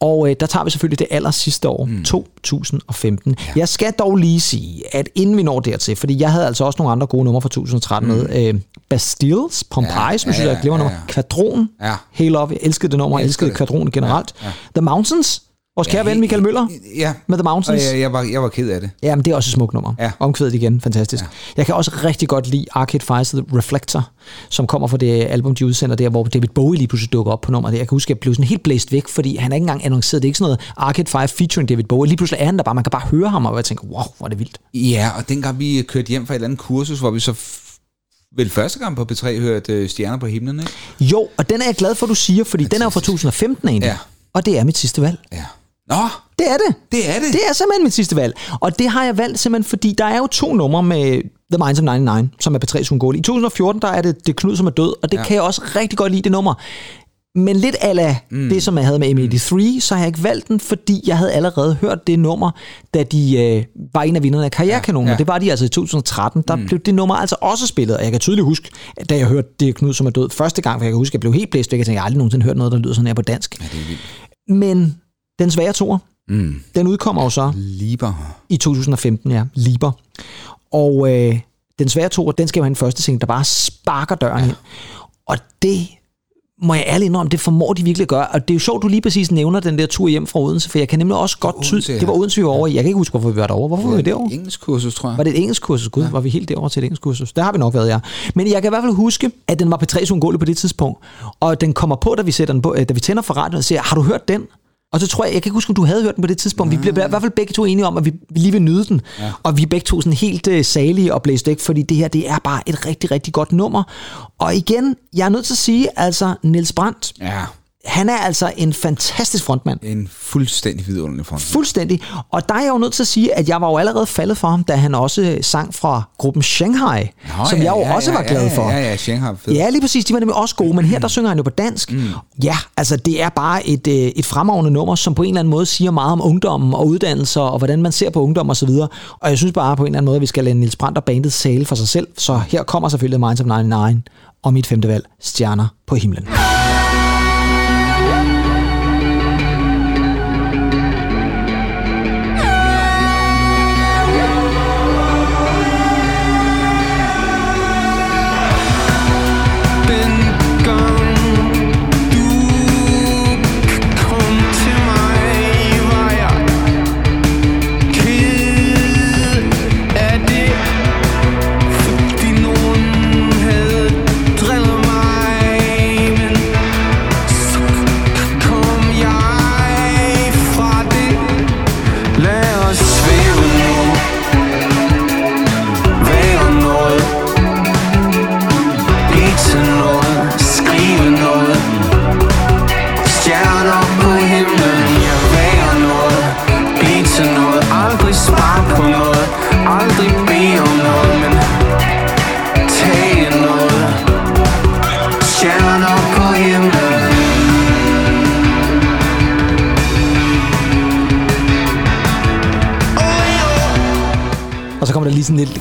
Og øh, der tager vi selvfølgelig det aller sidste år, mm. 2015. Ja. Jeg skal dog lige sige, at inden vi når dertil, fordi jeg havde altså også nogle andre gode numre fra 2013 mm. med, øh, Bastilles, Pompeii, Ja, ja, som jeg synes ja, er et glimrende ja, nummer, ja. Kvadron, Ja. Hey Love, jeg elskede det nummer, jeg Jeg elskede det. Generelt. Ja, ja. The Mountains, vores kære ven Michael Møller Ja. med The Mountains. Og jeg, jeg, var, jeg var ked af det. Jamen, det er også et smukt nummer. Ja. Omkvædet igen, fantastisk. Ja. Jeg kan også rigtig godt lide Arcade Fire's The Reflector, som kommer fra det album, de udsender der, hvor David Bowie lige pludselig dukker op på nummeret. Jeg kan huske, at jeg blev sådan helt blæst væk, fordi han er ikke engang annonceret. Det er ikke sådan noget Arcade Fire featuring David Bowie. Lige pludselig er han der bare, man kan bare høre ham, og jeg tænker, wow, hvor er det vildt. Ja, og dengang vi kørte hjem fra et eller andet kursus, hvor vi så vel første gang på P3 hørte øh, Stjerner på himlen, ikke? Jo, og den er jeg glad for, du siger, fordi den er fra 2015 egentlig. Ja. Og det er mit sidste valg. Ja. Nå, Det er det. det er det. Det er simpelthen mit sidste valg. Og det har jeg valgt simpelthen, fordi der er jo to numre med The Minds of 99, som er P3's uundgåelige. I 2014, der er det Det Knud, som er død, og det ja. Kan jeg også rigtig godt lide, det nummer. Men lidt ala mm. det, som jeg havde med M83, så har jeg ikke valgt den, fordi jeg havde allerede hørt det nummer, da de øh, var en af vinderne af Karrierekanonen. Ja, Ja. Det var de altså i 2013. Der mm. blev det nummer altså også spillet. Og jeg kan tydeligt huske, da jeg hørte Det Knud, som er død første gang, for jeg kan huske, at jeg blev helt blæst væk. Jeg tænkte, jeg har aldrig nogensinde hørt noget, der lyder sådan her på dansk. Ja, det er vildt. Men den svære tor, Mm. den udkommer jo så Liber. i 2015, ja, Liber. Og øh, den svære to, den skal jo have en første ting, der bare sparker døren ja. ind. Og det må jeg ærligt indrømme, det formår de virkelig at gøre. Og det er jo sjovt, du lige præcis nævner den der tur hjem fra Odense, for jeg kan nemlig også godt tyde, ja. det var Odense, vi var over i. Jeg kan ikke huske, hvorfor vi var derovre. Hvorfor var vi derovre? Engelsk kursus, tror jeg. Var det et engelsk kursus? Gud, ja. var vi helt derovre til et engelsk kursus? Der har vi nok været, ja. Men jeg kan i hvert fald huske, at den var P3's uundgåelig på det tidspunkt. Og den kommer på, da vi, sætter den på, øh, da vi tænder for radioen og siger, har du hørt den? Og så tror jeg, jeg kan ikke huske, om du havde hørt den på det tidspunkt. Vi bliver i hvert fald begge to enige om, at vi lige vil nyde den. Ja. Og vi er begge to sådan helt uh, salige og blæst væk, fordi det her, det er bare et rigtig, rigtig godt nummer. Og igen, jeg er nødt til at sige, altså Niels Brandt, Ja, han er altså en fantastisk frontmand. en fuldstændig vidunderlig front. Fuldstændig. Og der er jeg jo nødt til at sige, at jeg var jo allerede faldet for ham, da han også sang fra gruppen Shanghai, Nå, som ja, jeg jo ja, også ja, var glad ja, for. Ja, ja, Shanghai fed. Ja, lige præcis. De var nemlig også gode, men her der synger han jo på dansk. Mm. Ja, altså det er bare et, øh, et fremragende nummer, som på en eller anden måde siger meget om ungdommen og uddannelser, og hvordan man ser på ungdom og så videre. Og jeg synes bare på en eller anden måde, at vi skal lade Nils Brandt og bandet sale for sig selv. Så her kommer selvfølgelig Minds of 99 og mit femte valg, Stjerner på himlen. Dengang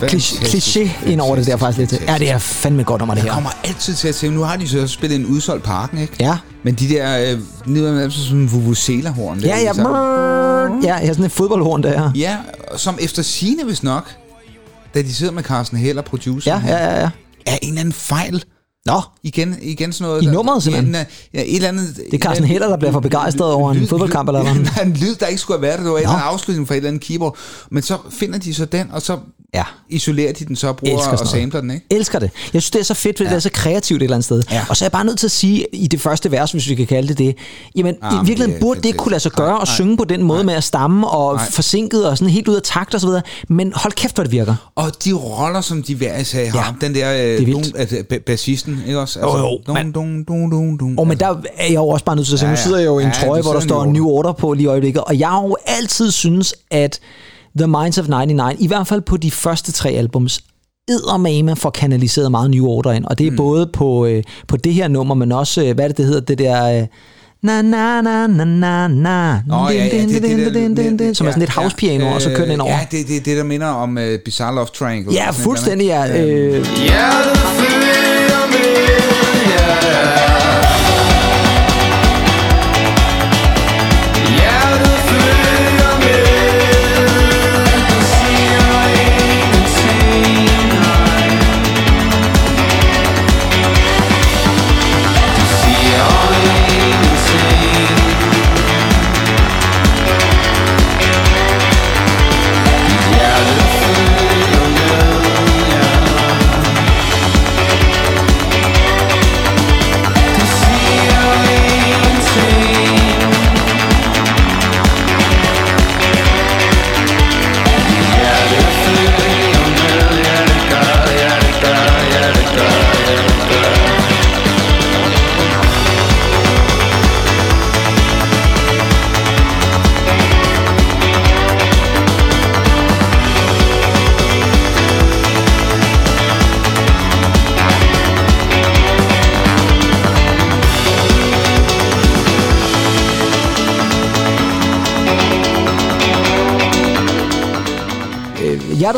kliché, ind over det der faktisk lidt. Ja, det er fandme godt nummer det Jeg her. kommer altid til at tænke, nu har de så spillet en udsolgt parken, ikke? Ja. Men de der, øh, nede med sådan en vuvuzela-horn. Ja, ja, ja, ja, sådan et fodboldhorn der. Ja, som efter sine hvis nok, da de sidder med Carsten Heller, producer, Ja, ja, ja, ja. er en eller anden fejl. Nå, Igen, igen sådan noget. I nummeret, simpelthen? Ja, ja, et eller andet, det er Carsten Heller, der bliver for begejstret over en fodboldkamp eller hvad. en lyd, der ikke skulle have været der. Det var en afslutning fra et eller andet keyboard. Men så finder de så den, og så Ja. isolerer de den så og bruger og sampler den, ikke? Elsker det. Jeg synes, det er så fedt, fordi ja. det er så kreativt et eller andet sted. Ja. Og så er jeg bare nødt til at sige, i det første vers, hvis vi kan kalde det det, jamen Ah, i virkeligheden det burde det fantastisk. kunne lade sig gøre Nej, at nej. synge på den måde med at stamme og Nej. forsinket og sådan helt ud af takt og så videre. Men hold kæft, hvor det virker. Og de roller, som de hver især har. Ja, Den der det er øh, dun, altså, ba- bassisten, ikke også? Altså, Jo, jo, dun, dun, dun, dun, dun. Og men der er jeg jo også bare nødt til at sige, Ja, nu ja. sidder jeg jo i en Ja, trøje, hvor der står New Order på lige i øjeblikket, og jeg har jo altid synes, at The Minds of 99, i hvert fald på de første tre albums, eddermame får kanaliseret meget New Order ind, og det er mm. både på, øh, på det her nummer, men også, øh, hvad er det, det hedder, det der... Øh, Na na na na na na Nå, ja, ja, det, det, som er sådan lidt house piano, og så kører den ind over. Ja, det er det, det, der minder om uh, Bizarre Love Triangle. Ja, fuldstændig, ja. Øh, øh,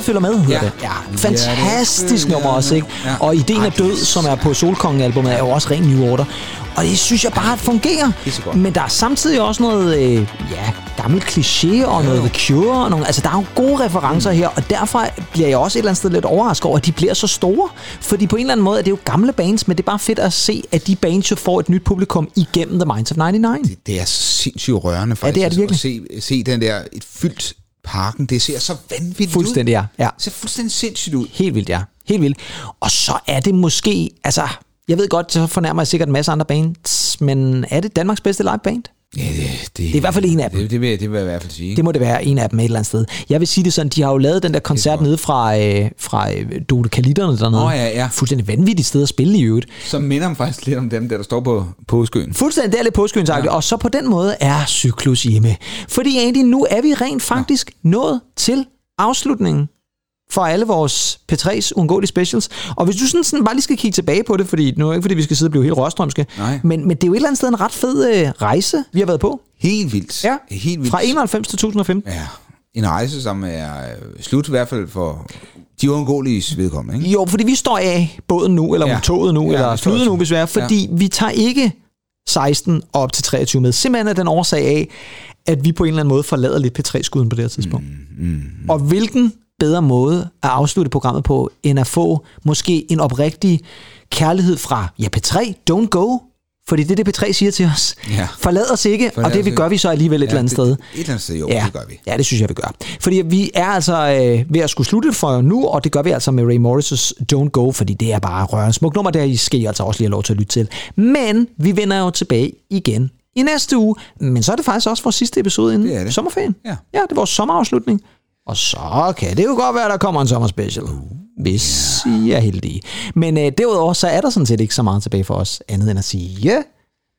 følger med, hedder Ja. det. Ja, fantastisk Hjertet nummer også, ikke? Ja. Og Ideen er død, som er på Solkongen-albumet, er jo også ren New Order. Og det synes jeg bare fungerer. Pissegodt. Men der er samtidig også noget, øh, ja, gammel kliché og noget The Cure. Og nogle, altså, der er jo gode referencer her, og derfor bliver jeg også et eller andet sted lidt overrasket over, at de bliver så store. Fordi på en eller anden måde er det jo gamle bands, men det er bare fedt at se, at de bands jo får et nyt publikum igennem The Minds of 99. Det er så sindssygt rørende faktisk. det er det virkelig. At se, se den der, et fyldt parken, det ser så vanvittigt Fuldstændig, ud. ja. ja. Det ser fuldstændig sindssygt ud. Helt vildt, ja. Helt vildt. Og så er det måske, altså, jeg ved godt, så fornærmer jeg sikkert en masse andre bands, men er det Danmarks bedste liveband? Ja, det, det, Det er i hvert fald en af dem. Det, det, vil, jeg- det vil jeg i hvert fald sige. Det må det være en af dem et eller andet sted. Jeg vil sige det sådan, de har jo lavet den der koncert nede fra, øh, fra øh, Kalitterne dernede. Nå, ja, ja. Fuldstændig vanvittigt sted at spille i øvrigt. Så minder man faktisk lidt om dem, der, der står på påskøen. Fuldstændig, det er lidt påskynsagtigt. Ja. Og så på den måde er cyklus hjemme. Fordi Andy, nu er vi rent faktisk ja. nået til afslutningen for alle vores P3's uundgåelige specials. Og hvis du sådan, sådan bare lige skal kigge tilbage på det, fordi nu er det ikke fordi, vi skal sidde og blive helt rørstrømske, Nej. men, men det er jo et eller andet sted en ret fed øh, rejse, vi har været på. Helt vildt. Ja, Helt vildt. fra 91 til 2015. Ja, en rejse, som er øh, slut i hvert fald for de uundgåelige vedkommende. Ikke? Jo, fordi vi står af båden nu, eller ja. Toget nu, Ja, eller flyet nu, hvis vi er, fordi ja. vi tager ikke 16 og op til 23 med. Simpelthen af den årsag af, at vi på en eller anden måde forlader lidt P3-skuden på det her tidspunkt. Mm, mm, mm. Og hvilken bedre måde at afslutte programmet på, end at få måske en oprigtig kærlighed fra ja, P3, don't go, fordi det er det, P3 siger til os. Ja. Forlad os ikke, Forlad og det vi gør vi så alligevel et Ja, eller andet det- sted. Et eller andet sted, jo, Ja, det gør vi. ja, det synes jeg, vi gør. Fordi vi er altså øh, ved at skulle slutte for nu, og det gør vi altså med Ray Morris' Don't Go, fordi det er bare rørende smukt nummer, der I skal I altså også lige have lov til at lytte til. Men vi vender jo tilbage igen i næste uge, men så er det faktisk også vores sidste episode inden Det er det. sommerferien. Ja. ja, det er vores sommerafslutning. Og så kan det jo godt være, at der kommer en sommerspecial. Hvis I er heldige. Men øh, derudover, så er der sådan set ikke så meget tilbage for os, andet end at sige,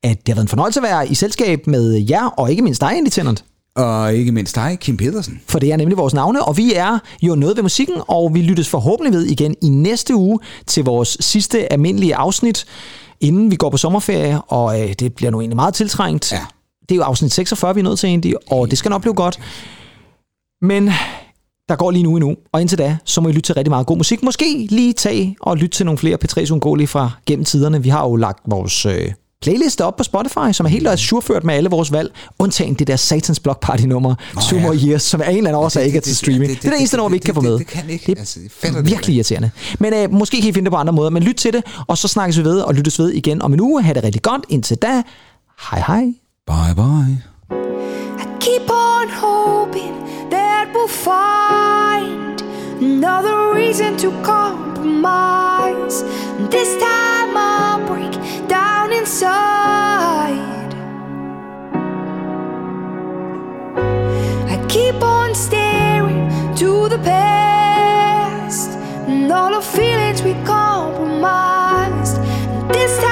at det har været en fornøjelse at være i selskab med jer, og ikke mindst dig, Andy Tennant. Og ikke mindst dig, Kim Pedersen. For det er nemlig vores navne, og vi er jo noget ved musikken, og vi lyttes forhåbentlig ved igen i næste uge til vores sidste almindelige afsnit, inden vi går på sommerferie, og øh, det bliver nu egentlig meget tiltrængt. Ja. Det er jo afsnit 46, vi er nødt til egentlig, og det skal nok blive godt. Men der går lige nu endnu. Og indtil da, så må I lytte til rigtig meget god musik. Måske lige tage og lytte til nogle flere P3's ungåelige fra gennem tiderne. Vi har jo lagt vores øh, playliste op på Spotify, som er helt surført med alle vores valg, undtagen det der Satans Block Party nummer, Two ja. More Years, som er en eller anden årsag ikke er til streaming. Det, det, det, er det eneste nummer, vi ikke kan få med. Det, det kan ikke. Det altså, er det virkelig irriterende. Men øh, måske kan I finde det på andre måder. Men lyt til det, og så snakkes vi ved og lyttes ved igen om en uge. Ha' det rigtig godt. Indtil da, hej hej. Bye bye. Keep on hoping we'll find another reason to compromise. This time I'll break down inside. I keep on staring to the past and all the feelings we compromised. This time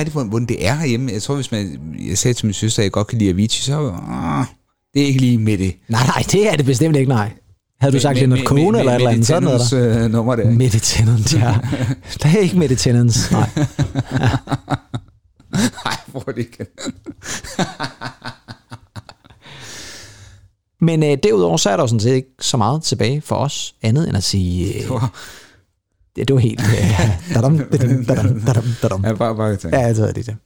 rigtig, hvordan hvordan det er herhjemme. Jeg tror, hvis man... Jeg sagde til min søster, at jeg godt kan lide Avicii, så... Ah, det er ikke lige med det. Nej, nej, det er det bestemt ikke, nej. Havde du Med- sagt Leonard med- Cohen eller et eller andet, sådan noget der? øh, nummer der. Mette Tenants, ja. Der er ikke Mette Tenants, nej. Nej, hvor det ikke. Men øh, derudover, så er der jo sådan set ikke så meget tilbage for os, andet end at sige... Øh, Det det, var helt... Øh, dadam, dadam, dadam, dadam, dadam. Ja, bare, bare Ja, jeg tror, det er det.